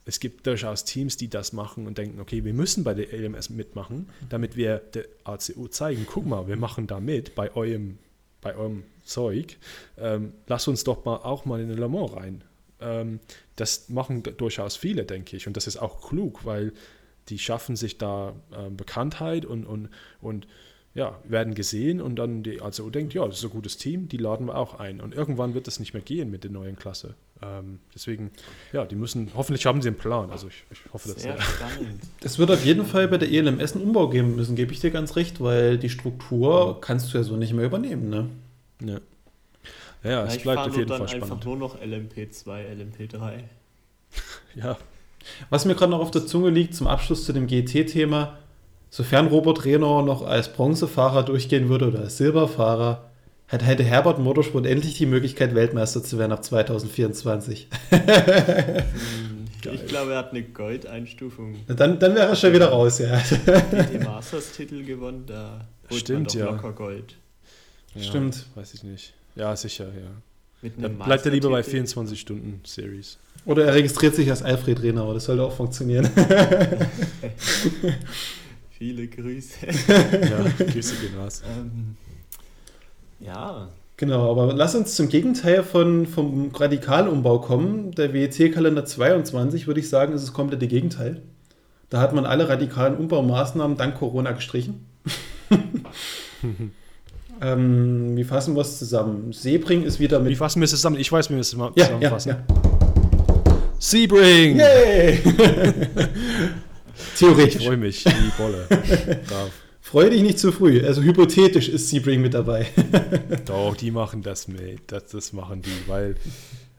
A: es gibt durchaus Teams, die das machen und denken, okay, wir müssen bei der ELMS mitmachen, damit wir der ACU zeigen, guck mal, wir machen da mit bei eurem, bei eurem Zeug. Ähm, lass uns doch mal auch mal in den Le Mans rein. Ähm, das machen durchaus viele, denke ich. Und das ist auch klug, weil die schaffen sich da ähm, Bekanntheit und, und, und ja, werden gesehen und dann die ACO denkt, ja, das ist ein gutes Team, die laden wir auch ein. Und irgendwann wird das nicht mehr gehen mit der neuen Klasse. Ähm, deswegen, ja, die müssen, hoffentlich haben sie einen Plan. Also ich, ich hoffe, dass
B: Sehr
A: der,
B: spannend. [LAUGHS]
C: Es wird auf jeden Fall bei der ELMS einen Umbau geben müssen, gebe ich dir ganz recht, weil die Struktur kannst du ja so nicht mehr übernehmen. Ne?
A: ja. Ja, es
B: ich
A: bleibt auf jeden
B: dann
A: Fall
B: einfach
A: spannend.
B: nur noch LMP2, LMP3. [LAUGHS]
A: Ja,
C: Was mir gerade noch auf der Zunge liegt, zum Abschluss zu dem GT-Thema, sofern Robert Rehner noch als Bronzefahrer durchgehen würde oder als Silberfahrer, hätte hätte Herbert Motorsport endlich die Möglichkeit, Weltmeister zu werden ab 2024. [LAUGHS]
B: Ich glaube, er hat eine Goldeinstufung.
C: Dann, dann wäre er schon wieder raus, ja.
B: Die Masters-Titel gewonnen, da holt
A: Stimmt,
B: man doch
A: ja.
B: locker Gold.
A: ja,
C: Stimmt.
A: Weiß ich nicht. Ja, sicher, ja.
B: Mit
A: Dann bleibt er lieber bei
B: Meistertitel.
A: 24 Stunden Series.
C: Oder er registriert sich als Alfred Rehner, das sollte auch funktionieren. [LAUGHS]
B: Viele Grüße.
A: Ja, Grüße gehen raus.
B: ähm, ja,
C: Genau, aber lass uns zum Gegenteil von, vom Radikalumbau kommen. Der WEC-Kalender 22, würde ich sagen, ist das komplette Gegenteil. Da hat man alle radikalen Umbaumaßnahmen dank Corona gestrichen. [LAUGHS] ähm, wie fassen wir es zusammen? Sebring ist wieder
A: Wie
C: mit.
A: fassen wir es zusammen? Ich weiß, wie wir es zusammen-
C: Ja, ja,
A: zusammenfassen.
C: ja.
A: Sebring!
C: Yay! [LAUGHS]
A: Ich
C: Theoretisch.
A: freue mich, wie Bolle. [LAUGHS]
C: Freue dich nicht zu früh. Also hypothetisch ist Sebring mit dabei. [LAUGHS]
A: Doch, die machen das, mate. Das, das machen die, weil.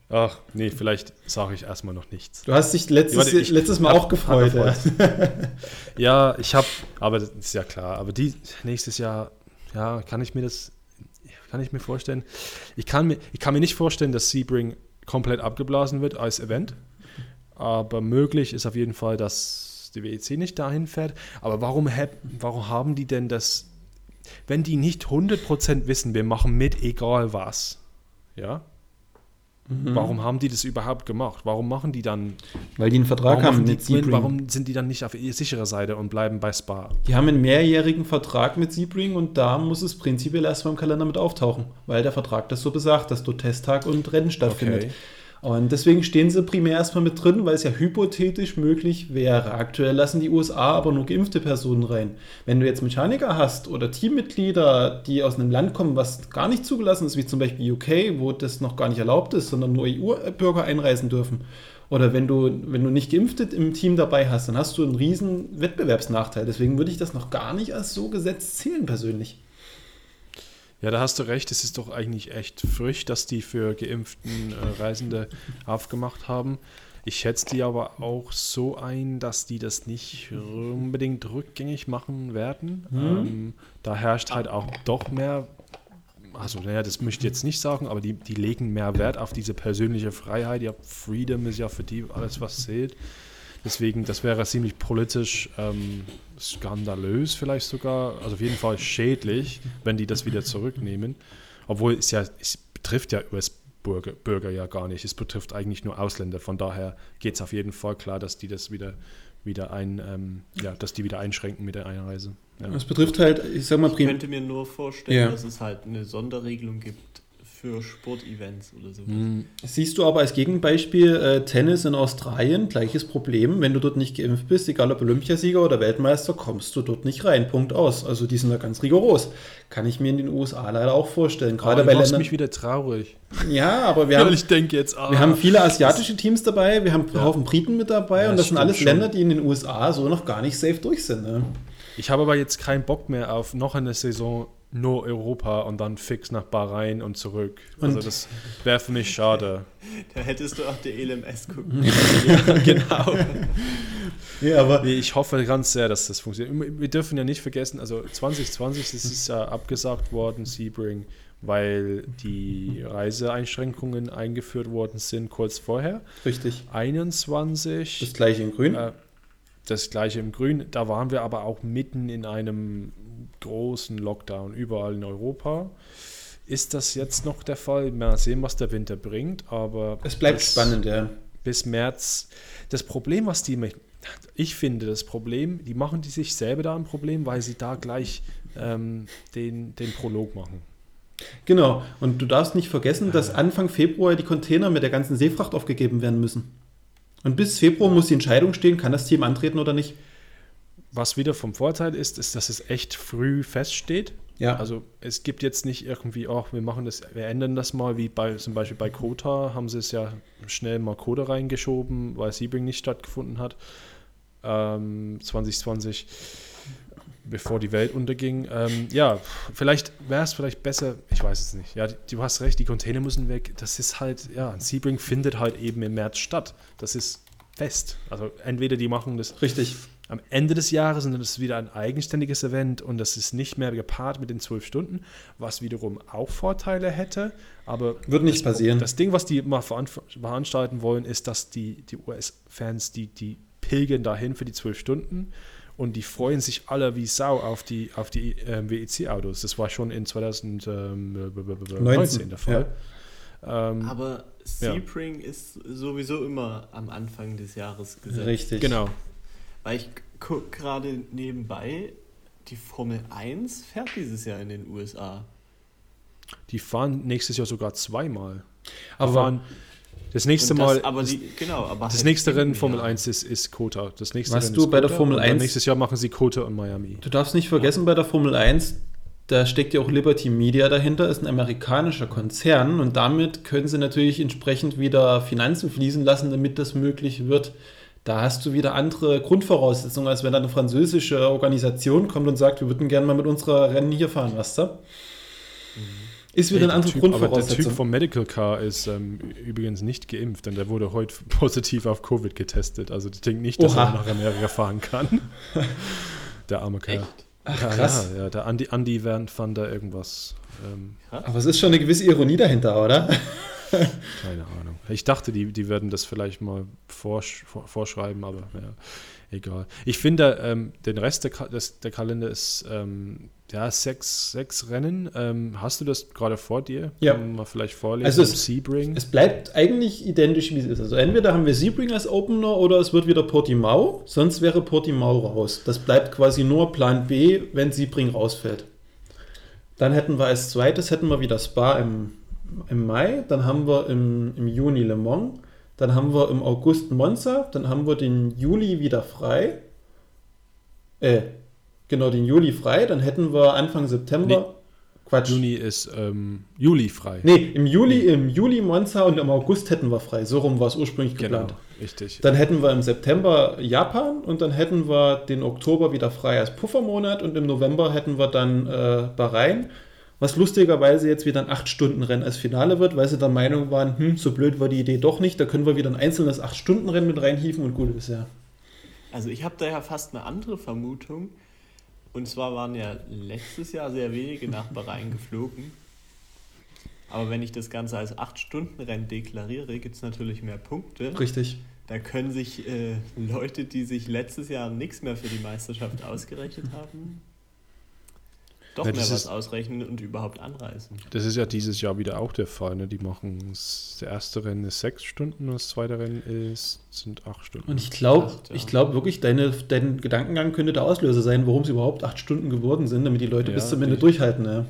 A: Ach, nee, vielleicht sage ich erstmal noch nichts.
C: Du hast dich letztes,
A: Warte, ich
C: letztes Mal auch gefreut. Ja.
A: Ja, ich habe, aber das ist ja klar. Aber die nächstes Jahr, ja, kann ich mir das, kann ich mir vorstellen. Ich kann mir, ich kann mir nicht vorstellen, dass Sebring komplett abgeblasen wird als Event. Aber möglich ist auf jeden Fall, dass die WEC nicht dahin fährt. Aber warum, warum haben die denn das, wenn die nicht 100% wissen, wir machen mit, egal was, ja?
C: Mhm.
A: Warum haben die das überhaupt gemacht? Warum machen die dann
C: Weil die einen Vertrag
A: Warum,
C: haben mit Sebring.
A: warum sind die dann nicht auf ihrer sicherer Seite und bleiben bei Spa?
C: Die haben einen mehrjährigen Vertrag mit Sebring und da muss es prinzipiell erstmal im Kalender mit auftauchen, weil der Vertrag das so besagt, dass dort Testtag und Rennen stattfindet.
A: Okay.
C: Und deswegen stehen sie primär erstmal mit drin, weil es ja hypothetisch möglich wäre. Aktuell lassen die USA aber nur geimpfte Personen rein. Wenn du jetzt Mechaniker hast oder Teammitglieder, die aus einem Land kommen, was gar nicht zugelassen ist, wie zum Beispiel UK, wo das noch gar nicht erlaubt ist, sondern nur EU-Bürger einreisen dürfen, oder wenn du, wenn du nicht geimpft im Team dabei hast, dann hast du einen riesen Wettbewerbsnachteil. Deswegen würde ich das noch gar nicht als so gesetzt zählen persönlich.
A: Ja, da hast du recht. Es ist doch eigentlich echt frisch, dass die für geimpften äh, Reisende [LAUGHS] aufgemacht haben. Ich schätze die aber auch so ein, dass die das nicht unbedingt rückgängig machen werden.
C: Mhm.
A: Ähm, da herrscht halt auch doch mehr, also naja, das möchte ich jetzt nicht sagen, aber die, die legen mehr Wert auf diese persönliche Freiheit. Ja, Freedom ist ja für die alles, was zählt. Deswegen, das wäre ziemlich politisch ähm, skandalös vielleicht sogar, also auf jeden Fall schädlich, wenn die das wieder zurücknehmen. Obwohl es ja, es betrifft ja US-Bürger Bürger ja gar nicht, es betrifft eigentlich nur Ausländer. Von daher geht es auf jeden Fall klar, dass die das wieder, wieder ein, ähm, ja, dass die wieder einschränken mit der Einreise. Ja.
C: Das betrifft halt, ich sag mal,
B: ich könnte mir nur vorstellen,
C: Ja.
B: dass es halt eine Sonderregelung gibt für Sportevents oder so.
A: Hm,
C: Siehst du aber als Gegenbeispiel äh, Tennis in Australien, gleiches Problem. Wenn du dort nicht geimpft bist, egal ob Olympiasieger oder Weltmeister, kommst du dort nicht rein. Punkt aus. Also die sind da ganz rigoros. Kann ich mir in den USA leider auch vorstellen. Gerade
A: Ah,
C: bei Ländern.
A: mich wieder traurig.
C: Ja, aber wir [LAUGHS]
A: Ja,
C: haben,
A: ich denke jetzt, ah,
C: wir haben viele asiatische Teams dabei, wir haben einen
A: Ja.
C: Haufen Briten mit dabei
A: Ja,
C: und das sind alles
A: schon.
C: Länder, die in den USA so noch gar nicht safe durch sind. Ne?
A: Ich habe aber jetzt keinen Bock mehr auf noch eine Saison nur Europa und dann fix nach Bahrain und zurück. also
C: Und-
A: das wäre für mich schade. [LAUGHS]
B: Da hättest du auch die LMS gucken.
A: ja, [LAUGHS] genau. [LAUGHS]
C: Ja, aber
A: Nee, ich hoffe ganz sehr, dass das funktioniert. Wir dürfen ja nicht vergessen, also 2020 das ist ja abgesagt worden, Sebring, weil die Reiseeinschränkungen eingeführt worden sind kurz vorher.
C: richtig.
A: 21
C: Das gleiche in Grün.
A: Äh, das gleiche im Grün. Da waren wir aber auch mitten in einem großen Lockdown überall in Europa. Ist das jetzt noch der Fall? Mal sehen, was der Winter bringt, aber
C: es bleibt
A: das-
C: spannend, ja.
A: bis März. Das Problem, was die, ich finde, das Problem, die machen die sich selber da ein Problem, weil sie da gleich ähm, den, den Prolog machen.
C: Genau. Und du darfst nicht vergessen, dass Anfang Februar die Container mit der ganzen Seefracht aufgegeben werden müssen. Und bis Februar muss die Entscheidung stehen, kann das Team antreten oder nicht.
A: Was wieder vom Vorteil ist, ist, dass es echt früh feststeht.
C: Ja.
A: Also es gibt jetzt nicht irgendwie, oh, wir machen das, wir ändern das mal, wie bei zum Beispiel bei Kota haben sie es ja schnell mal Kota reingeschoben, weil Sebring nicht stattgefunden hat. Ähm, 2020, bevor die Welt unterging. Ähm, ja, vielleicht wäre es vielleicht besser, ich weiß es nicht. Ja, du hast recht, die Container müssen weg. Das ist halt, ja, Sebring findet halt eben im März statt. Das ist fest. Also entweder die machen das
C: Richtig.
A: Am Ende des Jahres und dann ist es wieder ein eigenständiges Event und das ist nicht mehr gepaart mit den zwölf Stunden, was wiederum auch Vorteile hätte. Aber
C: Wird nicht
A: das,
C: passieren.
A: Das Ding, was die mal veran- veranstalten wollen, ist, dass die, die US-Fans, die, die pilgern dahin für die zwölf Stunden und die freuen sich alle wie Sau auf die, auf die ähm, WEC-Autos. Das war schon in 2019 der Fall. Ähm,
B: Aber
A: Ja.
B: Sebring ist sowieso immer am Anfang des Jahres gesetzt.
C: Richtig.
A: genau.
B: Weil ich gucke gerade nebenbei, die Formel 1 fährt dieses Jahr in den USA.
A: Die fahren nächstes Jahr sogar zweimal.
C: Aber
A: fahren das nächste
B: das,
A: Mal.
B: aber
A: das,
B: die, genau, aber
A: das
B: halt
A: nächste Rennen Formel
B: Jahr.
A: 1 ist, ist Kota. Das nächste
C: Was
A: Rennen
C: du
A: ist
C: bei der
A: Kota
C: Formel
A: und dann
C: 1
A: Nächstes Jahr machen sie Kota und Miami.
C: Du darfst nicht vergessen, bei der Formel 1, da steckt ja auch Liberty Media dahinter, ist ein amerikanischer Konzern und damit können sie natürlich entsprechend wieder Finanzen fließen lassen, damit das möglich wird. Da hast du wieder andere Grundvoraussetzungen, als wenn da eine französische Organisation kommt und sagt, wir würden gerne mal mit unserer Rennen hier fahren, weißt du? Ist wieder
A: Ey,
C: eine
A: der
C: andere
A: typ, aber der Typ
C: Grundvoraussetzung.
A: vom Medical Car ist ähm, übrigens nicht geimpft, denn der wurde heute [LAUGHS] positiv auf Covid getestet. Also ich denke nicht, dass
C: Oha.
A: er nach Amerika fahren kann. [LAUGHS] der arme Kerl.
C: Ach,
A: ja,
C: krass.
A: Ja, ja, der Andi, Van fand da irgendwas. Ähm,
C: Aber es ist schon eine gewisse Ironie dahinter, oder?
A: Keine Ahnung. Ich dachte, die, die werden das vielleicht mal vorsch vor, vorschreiben, aber ja, egal. Ich finde, ähm, den Rest der, Ka des, der Kalender ist ähm, ja sechs, sechs Rennen. Ähm, hast du das gerade vor dir?
C: Ja.
A: Man mal vielleicht vorlesen.
C: Also es-
A: Sebring.
C: Es bleibt eigentlich identisch, wie es ist. Also entweder haben wir Sebring als Opener oder es wird wieder Portimao, sonst wäre Portimao raus. Das bleibt quasi nur Plan B, wenn Sebring rausfällt. Dann hätten wir als zweites hätten wir wieder Spa im, im Mai, dann haben wir im, im Juni Le Mans, dann haben wir im August Monza, dann haben wir den Juli wieder frei. Äh, genau, den Juli frei, dann hätten wir Anfang September. Quatsch.
A: Juni ist ähm, Juli frei.
C: Nee, im Juli, im Juli Monza und im August hätten wir frei. So rum war es ursprünglich
A: genau,
C: geplant.
A: richtig.
C: Dann hätten wir im September Japan und dann hätten wir den Oktober wieder frei als Puffermonat und im November hätten wir dann äh, Bahrain, was lustigerweise jetzt wieder ein 8-Stunden-Rennen als Finale wird, weil sie der Meinung waren, hm, so blöd war die Idee doch nicht, da können wir wieder ein einzelnes 8-Stunden-Rennen mit reinhieven und gut ist ja.
B: Also ich habe da ja fast eine andere Vermutung. Und zwar waren ja letztes Jahr sehr wenige nach Bahrain geflogen. Aber wenn ich das Ganze als 8-Stunden-Rennen deklariere, gibt es natürlich mehr Punkte.
C: Richtig.
B: Da können sich äh, Leute, die sich letztes Jahr nichts mehr für die Meisterschaft ausgerechnet haben, doch
A: Ja,
B: mehr
A: das
B: was
A: ist-
B: ausrechnen und überhaupt anreisen.
A: Das ist ja dieses Jahr wieder auch der Fall. Ne? Die machen das erste Rennen ist sechs Stunden und das zweite Rennen ist, sind acht Stunden.
C: Und ich glaube
B: Acht, ja.
C: ich glaub wirklich, deine, dein Gedankengang könnte der Auslöser sein, warum es überhaupt 8 Stunden geworden sind, damit die Leute
A: Ja,
C: bis zum Ende durchhalten. Ja.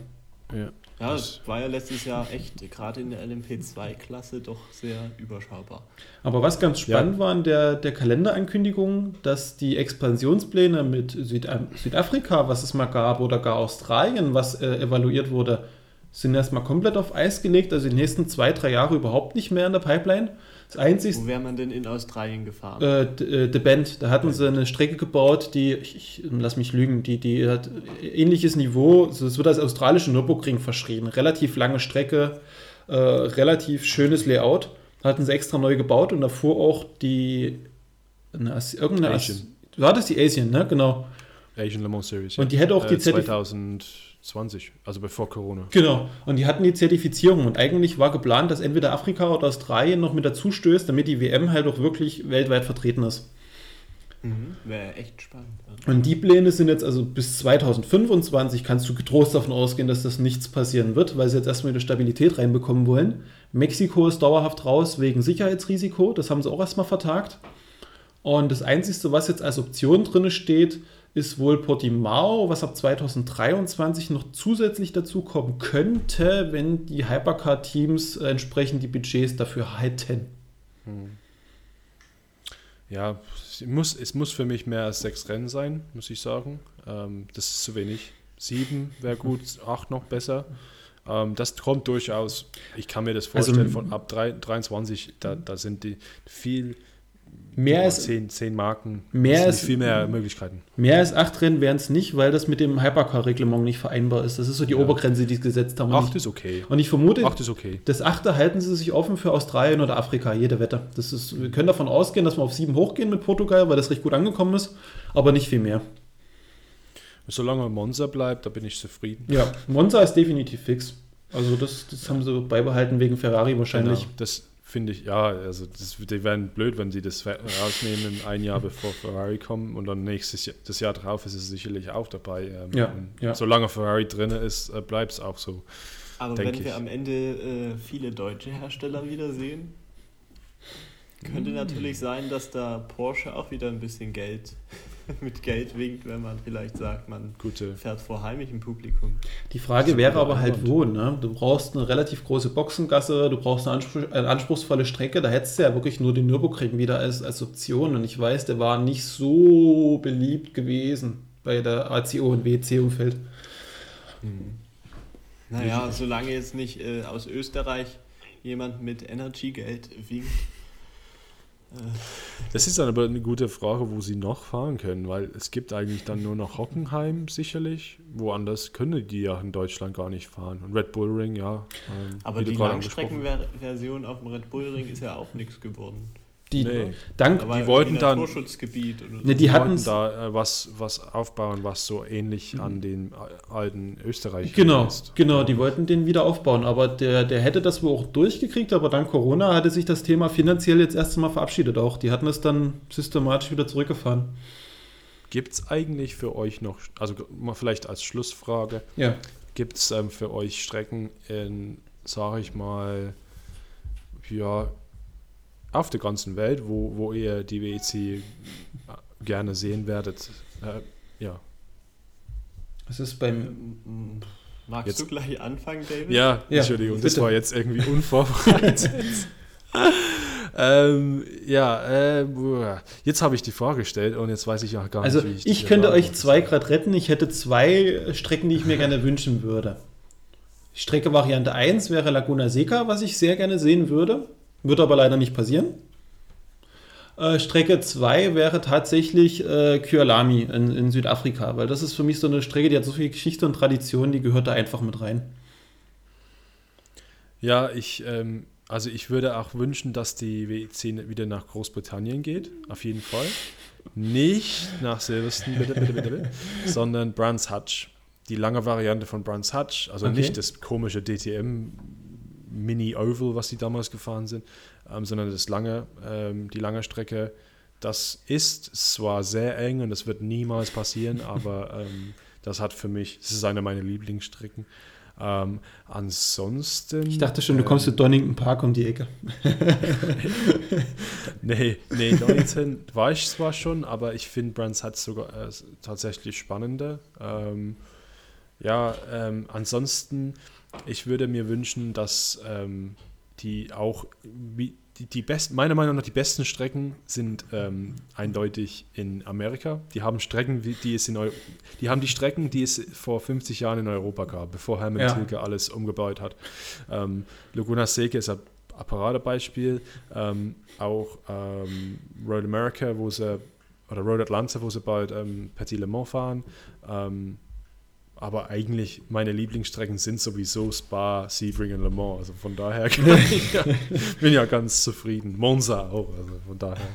A: ja.
B: Ja,
A: Das-
B: war ja letztes Jahr echt, gerade in der LMP2-Klasse, doch sehr überschaubar.
C: Aber was ganz spannend war an der, der Kalenderankündigung, dass die Expansionspläne mit Süda Südafrika, was es mal gab, oder gar Australien, was äh, evaluiert wurde, sind erstmal komplett auf Eis gelegt. Also die nächsten zwei, drei Jahre überhaupt nicht mehr in der Pipeline. Das Einzige,
B: Wo wäre man denn in Australien gefahren?
C: äh, äh, The Bend, da hatten sie eine Strecke gebaut, die, ich, ich lass mich lügen, die, die hat ähnliches Niveau, also es wird als australische Nürburgring verschrien. Relativ lange Strecke, äh, relativ schönes Layout. Hatten sie extra neu gebaut und davor auch die eine, irgendeine Asi-
A: Asian.
C: War das die Asian, ne? Genau.
A: Asian Le Mans Series.
C: Und die hätte auch die
A: äh,
C: Zertif
A: 2020, also bevor Corona.
C: Genau. Und die hatten die Zertifizierung und eigentlich war geplant, dass entweder Afrika oder Australien noch mit dazu stößt, damit die WM halt auch wirklich weltweit vertreten ist.
B: Mhm. Wäre echt spannend.
C: Und die Pläne sind jetzt also bis 2025 kannst du getrost davon ausgehen, dass das nichts passieren wird, weil sie jetzt erstmal wieder Stabilität reinbekommen wollen. Mexiko ist dauerhaft raus wegen Sicherheitsrisiko, das haben sie auch erstmal vertagt. Und das Einzige, was jetzt als Option drin steht, ist wohl Portimao, was ab 2023 noch zusätzlich dazu kommen könnte, wenn die Hypercar-Teams äh, entsprechend die Budgets dafür hätten.
A: Ja, es muss, es muss für mich mehr als sechs Rennen sein, muss ich sagen. Ähm, das ist zu wenig. Sieben wäre gut, acht noch besser. Ähm, das kommt durchaus. Ich kann mir das
C: Also,
A: vorstellen, von ab drei, 23, da, da sind die viel
C: Mehr als,
A: zehn, zehn Marken.
C: Mehr ist-
A: viel mehr Möglichkeiten.
C: mehr als acht Rennen wären es nicht, weil das mit dem Hypercar-Reglement nicht vereinbar ist. Das ist so die
A: Ja.
C: Obergrenze, die sie gesetzt haben.
A: Acht ist okay.
C: und ich vermute,
A: Acht ist okay.
C: das achte halten sie sich offen für Australien oder Afrika, jede Wette. Das ist, wir können davon ausgehen, dass wir auf sieben hochgehen mit Portugal, weil das recht gut angekommen ist, aber nicht viel mehr.
A: Solange Monza bleibt, da bin ich zufrieden.
C: Ja, Monza ist definitiv fix. Also das, das haben sie beibehalten wegen Ferrari wahrscheinlich.
A: Genau, das finde ich, ja, also das, die wären blöd, wenn sie das rausnehmen ein Jahr bevor Ferrari kommen und dann nächstes Jahr, das Jahr drauf ist es sicherlich auch dabei. Ähm,
C: Ja, ja.
A: Solange Ferrari drin ist, äh, bleibt es auch so.
B: Aber wenn wir
A: ich.
B: am Ende äh, viele deutsche Hersteller wiedersehen, könnte
A: Mm.
B: natürlich sein, dass da Porsche auch wieder ein bisschen Geld [LAUGHS] mit Geld winkt, wenn man vielleicht sagt, man
A: Gute.
B: fährt vor heimischem Publikum.
C: Die Frage wäre aber halt wo, ne? Du brauchst eine relativ große Boxengasse, du brauchst eine, anspruch, eine anspruchsvolle Strecke, da hättest du ja wirklich nur den Nürburgring wieder als, als Option und ich weiß, der war nicht so beliebt gewesen bei der ACO und WC-Umfeld.
B: Naja, solange jetzt nicht äh, aus Österreich jemand mit Energy-Geld winkt.
A: Das ist dann aber eine gute Frage, wo sie noch fahren können, weil es gibt eigentlich dann nur noch Hockenheim sicherlich. Woanders können die ja in Deutschland gar nicht fahren. Und Red Bull Ring, ja. ähm,
B: Aber die Langstreckenversion auf dem Red Bull Ring ist ja auch nichts geworden.
C: Die,
A: Nee.
C: dank,
A: Die wollten dann-
B: Naturschutzgebiet oder so.
C: Ne, die
A: Die
C: hatten
A: wollten da äh, was, was aufbauen, was so ähnlich an den alten Österreich
C: Genau,
A: ist.
C: genau, die wollten den wieder aufbauen, aber der, der hätte das wohl auch durchgekriegt, aber dank Corona hatte sich das Thema finanziell jetzt erst einmal verabschiedet auch. Die hatten es dann systematisch wieder zurückgefahren.
A: Gibt es eigentlich für euch noch, also mal vielleicht als Schlussfrage,
C: Ja.
A: gibt es ähm, für euch Strecken in, sage ich mal, ja, auf der ganzen Welt, wo, wo ihr die WEC gerne sehen werdet? Äh, ja.
C: Es ist beim
B: Magst
A: Jetzt-
B: du gleich anfangen, David?
A: Ja,
C: Ja,
A: Entschuldigung, das
C: bitte.
A: war jetzt irgendwie unvorbereitet. [LAUGHS] ähm, ja, äh, jetzt habe ich die Frage gestellt und jetzt weiß ich auch gar
C: Also
A: nicht, wie
C: ich,
A: die
C: könnte euch zwei gerade retten. Ich hätte zwei Strecken, die ich mir gerne wünschen würde. Strecke Variante 1 wäre Laguna Seca, was ich sehr gerne sehen würde. Würde aber leider nicht passieren. Äh, Strecke 2 wäre tatsächlich äh, Kyalami in, in Südafrika, weil das ist für mich so eine Strecke, die hat so viel Geschichte und Tradition, die gehört da einfach mit rein.
A: Ja, ich, ähm, also ich würde auch wünschen, dass die WEC wieder nach Großbritannien geht, auf jeden Fall. Nicht nach Silverstone, bitte, bitte, bitte, bitte, [LAUGHS] sondern Brands Hatch. Die lange Variante von Brands Hatch, also
C: Okay.
A: nicht das komische DTM Mini Oval, was die damals gefahren sind, ähm, sondern das lange, ähm, die lange Strecke. Das ist zwar sehr eng und das wird niemals passieren, [LAUGHS] aber ähm, das hat für mich, das ist eine meiner Lieblingsstrecken. Ähm, ansonsten.
C: Ich dachte schon, du kommst
A: ähm,
C: zu Donington Park um die Ecke. [LAUGHS]
A: Nee, nee, Donington war ich zwar schon, aber ich finde Brands hat sogar äh, tatsächlich spannender. Ähm, ja, ähm, ansonsten, ich würde mir wünschen, dass ähm, die auch, die, die besten, meiner Meinung nach, die besten Strecken sind ähm, eindeutig in Amerika. Die haben Strecken, die es in Eu die haben die Strecken, die es vor 50 Jahren in Europa gab, bevor Hermann
C: Ja.
A: Tilke alles umgebaut hat. Ähm, Laguna Seca ist ein Paradebeispiel. Ähm, auch ähm, Road America, wo sie, oder Road Atlanta, wo sie bald ähm, Petit Le Mans fahren. Ähm, aber eigentlich meine Lieblingsstrecken sind sowieso Spa, Sebring und Le Mans. Also von daher [LAUGHS] ich ja, bin ja ganz zufrieden. Monza auch. Also von daher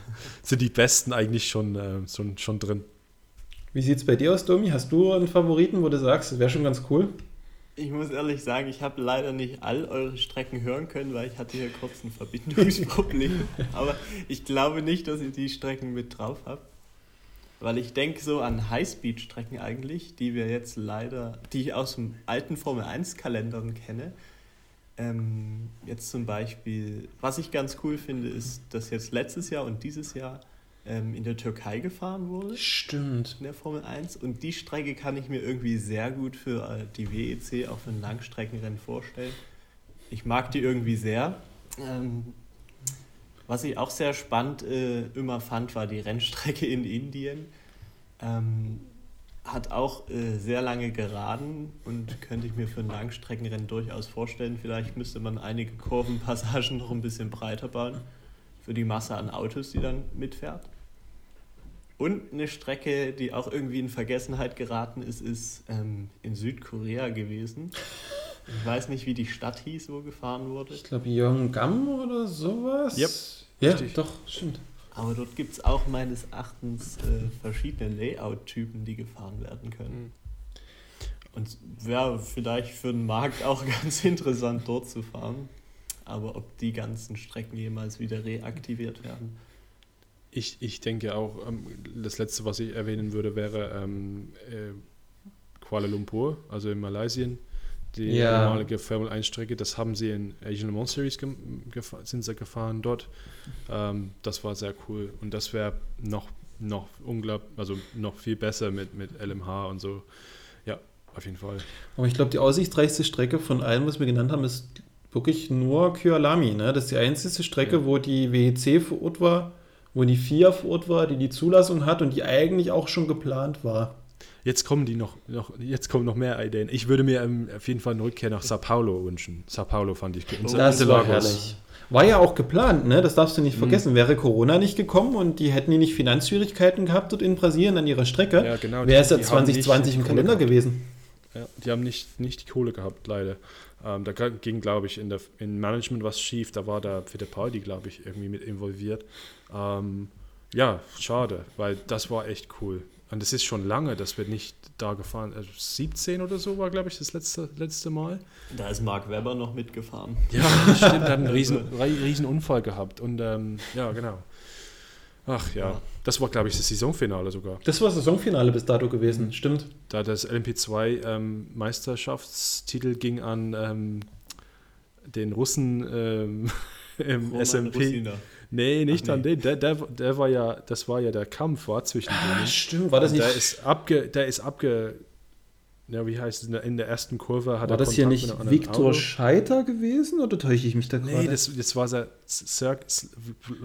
A: sind die besten eigentlich schon, äh, schon, schon drin.
C: Wie sieht es bei dir aus, Domi? Hast du einen Favoriten, wo du sagst, das wäre schon ganz cool?
B: Ich muss ehrlich sagen, ich habe leider nicht all eure Strecken hören können, weil ich hatte hier kurz ein Verbindungsproblem. [LAUGHS] Aber ich glaube nicht, dass ihr die Strecken mit drauf habt. Weil ich denke so an Highspeed-Strecken eigentlich, die wir jetzt leider, die ich aus dem alten Formel 1-Kalendern kenne. Ähm, jetzt zum Beispiel, was ich ganz cool finde, ist, dass jetzt letztes Jahr und dieses Jahr ähm, in der Türkei gefahren wurde
C: Stimmt.
B: in der Formel 1 und die Strecke kann ich mir irgendwie sehr gut für äh, die WEC auf ein Langstreckenrennen vorstellen. Ich mag die irgendwie sehr. Ähm, was ich auch sehr spannend äh, immer fand, war die Rennstrecke in Indien. Ähm, hat auch äh, sehr lange geraden und könnte ich mir für ein Langstreckenrennen durchaus vorstellen. Vielleicht müsste man einige Kurvenpassagen noch ein bisschen breiter bauen. für die Masse an Autos, die dann mitfährt. Und eine Strecke, die auch irgendwie in Vergessenheit geraten ist, ist ähm, in Südkorea gewesen. Ich weiß nicht, wie die Stadt hieß, wo gefahren wurde.
C: Ich glaube, Yonggam oder sowas.
A: Yep,
C: Ja,
A: richtig.
C: doch, stimmt.
B: Aber dort gibt es auch meines Erachtens äh, verschiedene Layout-Typen, die gefahren werden können. Und wäre vielleicht für den Markt auch [LAUGHS] ganz interessant, dort zu fahren. Aber ob die ganzen Strecken jemals wieder reaktiviert werden.
A: Ich, ich denke auch, ähm, das letzte, was ich erwähnen würde, wäre ähm, äh, Kuala Lumpur, also in Malaysia. Die
C: Ja.
A: normalige Formel 1 Strecke, das haben sie in Asian Le Mans Series sind sie gefahren dort. Ähm, das war sehr cool und das wäre noch, noch unglaublich, also noch viel besser mit, mit LMH und so. Ja, auf jeden Fall.
C: Aber ich glaube, die aussichtsreichste Strecke von allen, was wir genannt haben, ist wirklich nur Kyalami. Ne? Das ist die einzige Strecke,
A: Ja.
C: wo die WEC vor Ort war, wo die FIA vor Ort war, die die Zulassung hat und die eigentlich auch schon geplant war.
A: Jetzt kommen die noch, noch jetzt kommen noch mehr Ideen. Ich würde mir ähm, auf jeden Fall eine Rückkehr nach Sao Paulo wünschen. Sao Paulo fand ich Sa-
C: Das war herrlich. War ja auch geplant, ne? das darfst du nicht
A: Mhm.
C: vergessen. Wäre Corona nicht gekommen und die hätten die nicht Finanzschwierigkeiten gehabt dort in Brasilien an ihrer Strecke,
A: Ja, genau.
C: wäre es ja
A: Die- die haben nicht
C: 2020 im Kalender
A: Kohle
C: gewesen.
A: Ja, die haben nicht, nicht die Kohle gehabt, leider. Ähm, da ging, glaube ich, in der in Management was schief. Da war der Fittipaldi, glaube ich, irgendwie mit involviert. Ähm, ja, schade, weil das war echt cool. Und es ist schon lange, dass wir nicht da gefahren also 17 oder so war, glaube ich, das letzte, letzte Mal.
B: Da ist Mark Webber noch mitgefahren.
A: Ja, [LAUGHS] stimmt, hat einen riesen, [LAUGHS] riesen Unfall gehabt. Und ähm, ja, genau. Ach ja,
B: Ja.
A: das war, glaube ich, das Saisonfinale sogar.
C: Das war Saisonfinale bis dato gewesen, stimmt.
A: Da das LMP2 ähm, Meisterschaftstitel ging an ähm, den Russen ähm, [LAUGHS] im
B: Roman
A: SMP.
B: Russiner.
A: Nee, nicht
B: Ach,
A: an
B: nee.
A: den. Der, der, der war ja, das war ja der Kampf war zwischen denen.
C: stimmt. War das nicht,
A: Der ist abge, der ist abge, ja, wie heißt es, in der- ersten Kurve hat
C: war
A: er
C: das hier
A: Kontakt
C: nicht
A: einem anderen
C: Viktor. Scheiter gewesen oder täusche ich mich da gerade?
A: Nee, das, das war der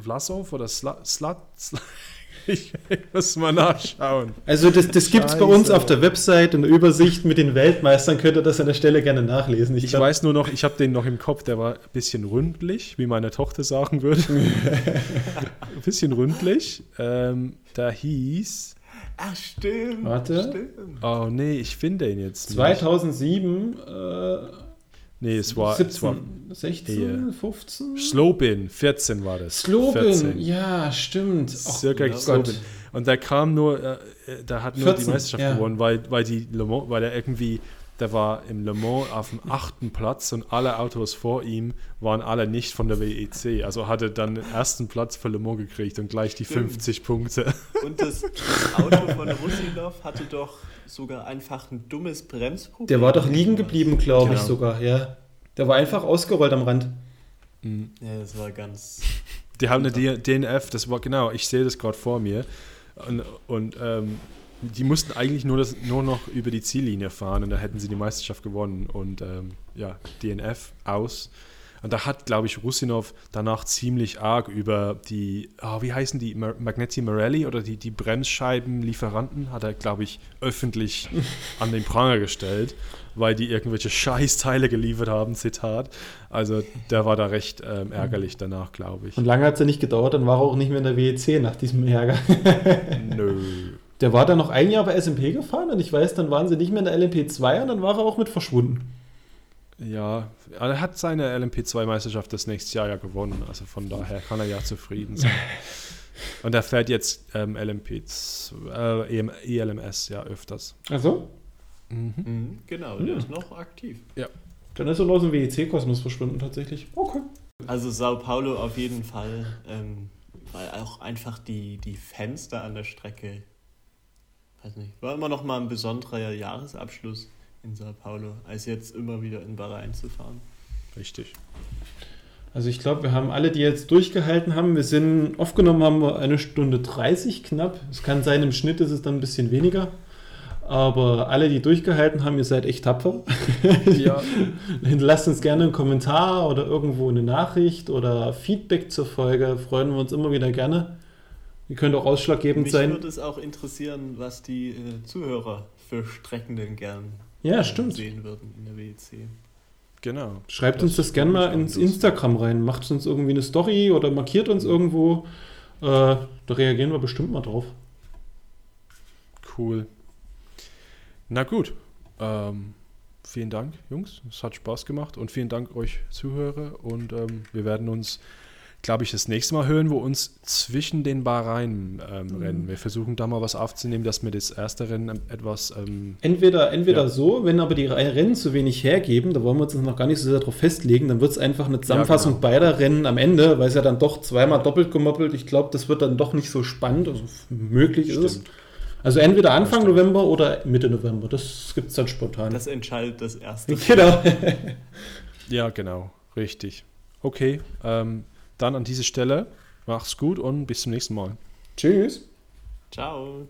A: Vlasov oder Slat. Slat ich muss mal nachschauen.
C: Also das, das gibt es bei uns auf der Website in der Übersicht mit den Weltmeistern, könnt ihr das an der Stelle gerne nachlesen.
A: Ich
C: glaub-
A: weiß nur noch, ich habe den noch im Kopf, der war ein bisschen ründlich, wie meine Tochter sagen würde. [LAUGHS] ein bisschen ründlich. Ähm, da hieß.
B: Ach, stimmt.
C: Warte.
B: Stimmt.
A: Oh nee, ich finde ihn jetzt. nicht.
C: 2007, äh,
A: Nee, es war. Es war
C: 17, 16, 15?
A: Slobin, 14 war das.
C: Slobin,
A: 14.
C: ja, stimmt.
A: Circa
B: ja,
A: Slobin. Und der kam nur, äh, äh, der hat nur
C: 14,
A: die Meisterschaft
C: ja.
A: gewonnen, weil, weil die weil er irgendwie, der war im Le Mans auf dem achten Platz und alle Autos vor ihm waren alle nicht von der WEC. Also hatte dann den ersten Platz für Le Mans gekriegt und gleich die
B: Stimmt.
A: 50 Punkte.
B: Und das, das Auto von Russinov hatte doch sogar einfach ein dummes Bremsproblem.
C: Der war doch liegen geblieben, glaube ich
A: Genau.
C: sogar, ja. Der war einfach ausgerollt am Rand.
B: Ja, das war ganz.
A: Die haben eine DNF, das war genau, ich sehe das gerade vor mir. Und, und ähm, die mussten eigentlich nur, das, nur noch über die Ziellinie fahren und da hätten sie die Meisterschaft gewonnen. Und ähm, ja, DNF aus. Und da hat, glaube ich, Russinov danach ziemlich arg über die, ah, wie heißen die, Magneti Marelli oder die, die Bremsscheibenlieferanten, hat er, glaube ich, öffentlich [LAUGHS] an den Pranger gestellt, weil die irgendwelche Scheißteile geliefert haben, Zitat. Also der war da recht ähm, ärgerlich danach, glaube ich.
C: Und lange hat es ja nicht gedauert, dann war er auch nicht mehr in der WEC nach diesem Ärger.
A: Nö.
C: Der war dann noch ein Jahr bei SMP gefahren und ich weiß, dann waren sie nicht mehr in der LMP2 und dann war er auch mit verschwunden.
A: Ja, er hat seine LMP2-Meisterschaft das nächste Jahr ja gewonnen, also von daher kann er ja zufrieden sein. [LAUGHS] Und er fährt jetzt ähm, LMP, äh, EM, ELMS ja öfters.
C: Also,
A: Mhm.
B: Mhm, genau, der ist noch aktiv.
C: dann ist er aus dem WEC-Kosmos verschwunden tatsächlich. Okay.
B: Also Sao Paulo auf jeden Fall, ähm, weil auch einfach die, die da an der Strecke, weiß nicht, war immer noch mal ein besonderer Jahresabschluss in Sao Paulo, als jetzt immer wieder in Bahrain zu fahren.
A: Richtig.
C: Also ich glaube, wir haben alle, die jetzt durchgehalten haben, wir sind, aufgenommen haben wir eine Stunde 30 knapp. Es kann sein, im Schnitt ist es dann ein bisschen weniger. Aber alle, die durchgehalten haben, ihr seid echt tapfer. [LAUGHS]
A: Ja, [LAUGHS]
C: Hinterlasst uns gerne einen Kommentar oder irgendwo eine Nachricht oder Feedback zur Folge. Freuen wir uns immer wieder gerne. Ihr könnt auch ausschlaggebend
B: Mich
C: sein.
B: würde es auch interessieren, was die äh, Zuhörer für Strecken denn gern
C: Ja, stimmt.
B: sehen würden in der WEC.
A: Genau.
C: Schreibt
A: Das
C: uns das gerne mal
A: mich
C: ins. Instagram rein. Macht uns irgendwie eine Story oder markiert uns irgendwie eine Story oder markiert uns irgendwo. Da reagieren wir bestimmt mal drauf. Äh, da reagieren wir bestimmt mal drauf.
A: Cool. Na gut. Ähm, vielen Dank, Jungs. Es hat Spaß gemacht und vielen Dank euch Zuhörer. Und ähm, wir werden uns, glaube ich, das nächste Mal hören, wo uns zwischen den Bahrain ähm,
C: Mhm.
A: rennen. Wir versuchen da mal was aufzunehmen, dass wir das erste Rennen etwas. Ähm,
C: Entweder, entweder
A: Ja.
C: so, wenn aber die Rennen zu wenig hergeben, da wollen wir uns noch gar nicht so sehr darauf festlegen, dann wird es einfach eine Zusammenfassung
A: genau.
C: beider Rennen am Ende, weil es ja dann doch zweimal doppelt gemoppelt. Ich glaube, das wird dann doch nicht so spannend, also möglich ist es.
A: Stimmt.
C: Also entweder Anfang. November oder Mitte November. Das gibt es dann spontan.
B: Das entscheidet das erste. [LAUGHS]
C: genau.
A: Ja, genau. Richtig. Okay. Ähm, dann an dieser Stelle. Mach's gut und bis zum nächsten Mal.
C: Tschüss.
B: Ciao.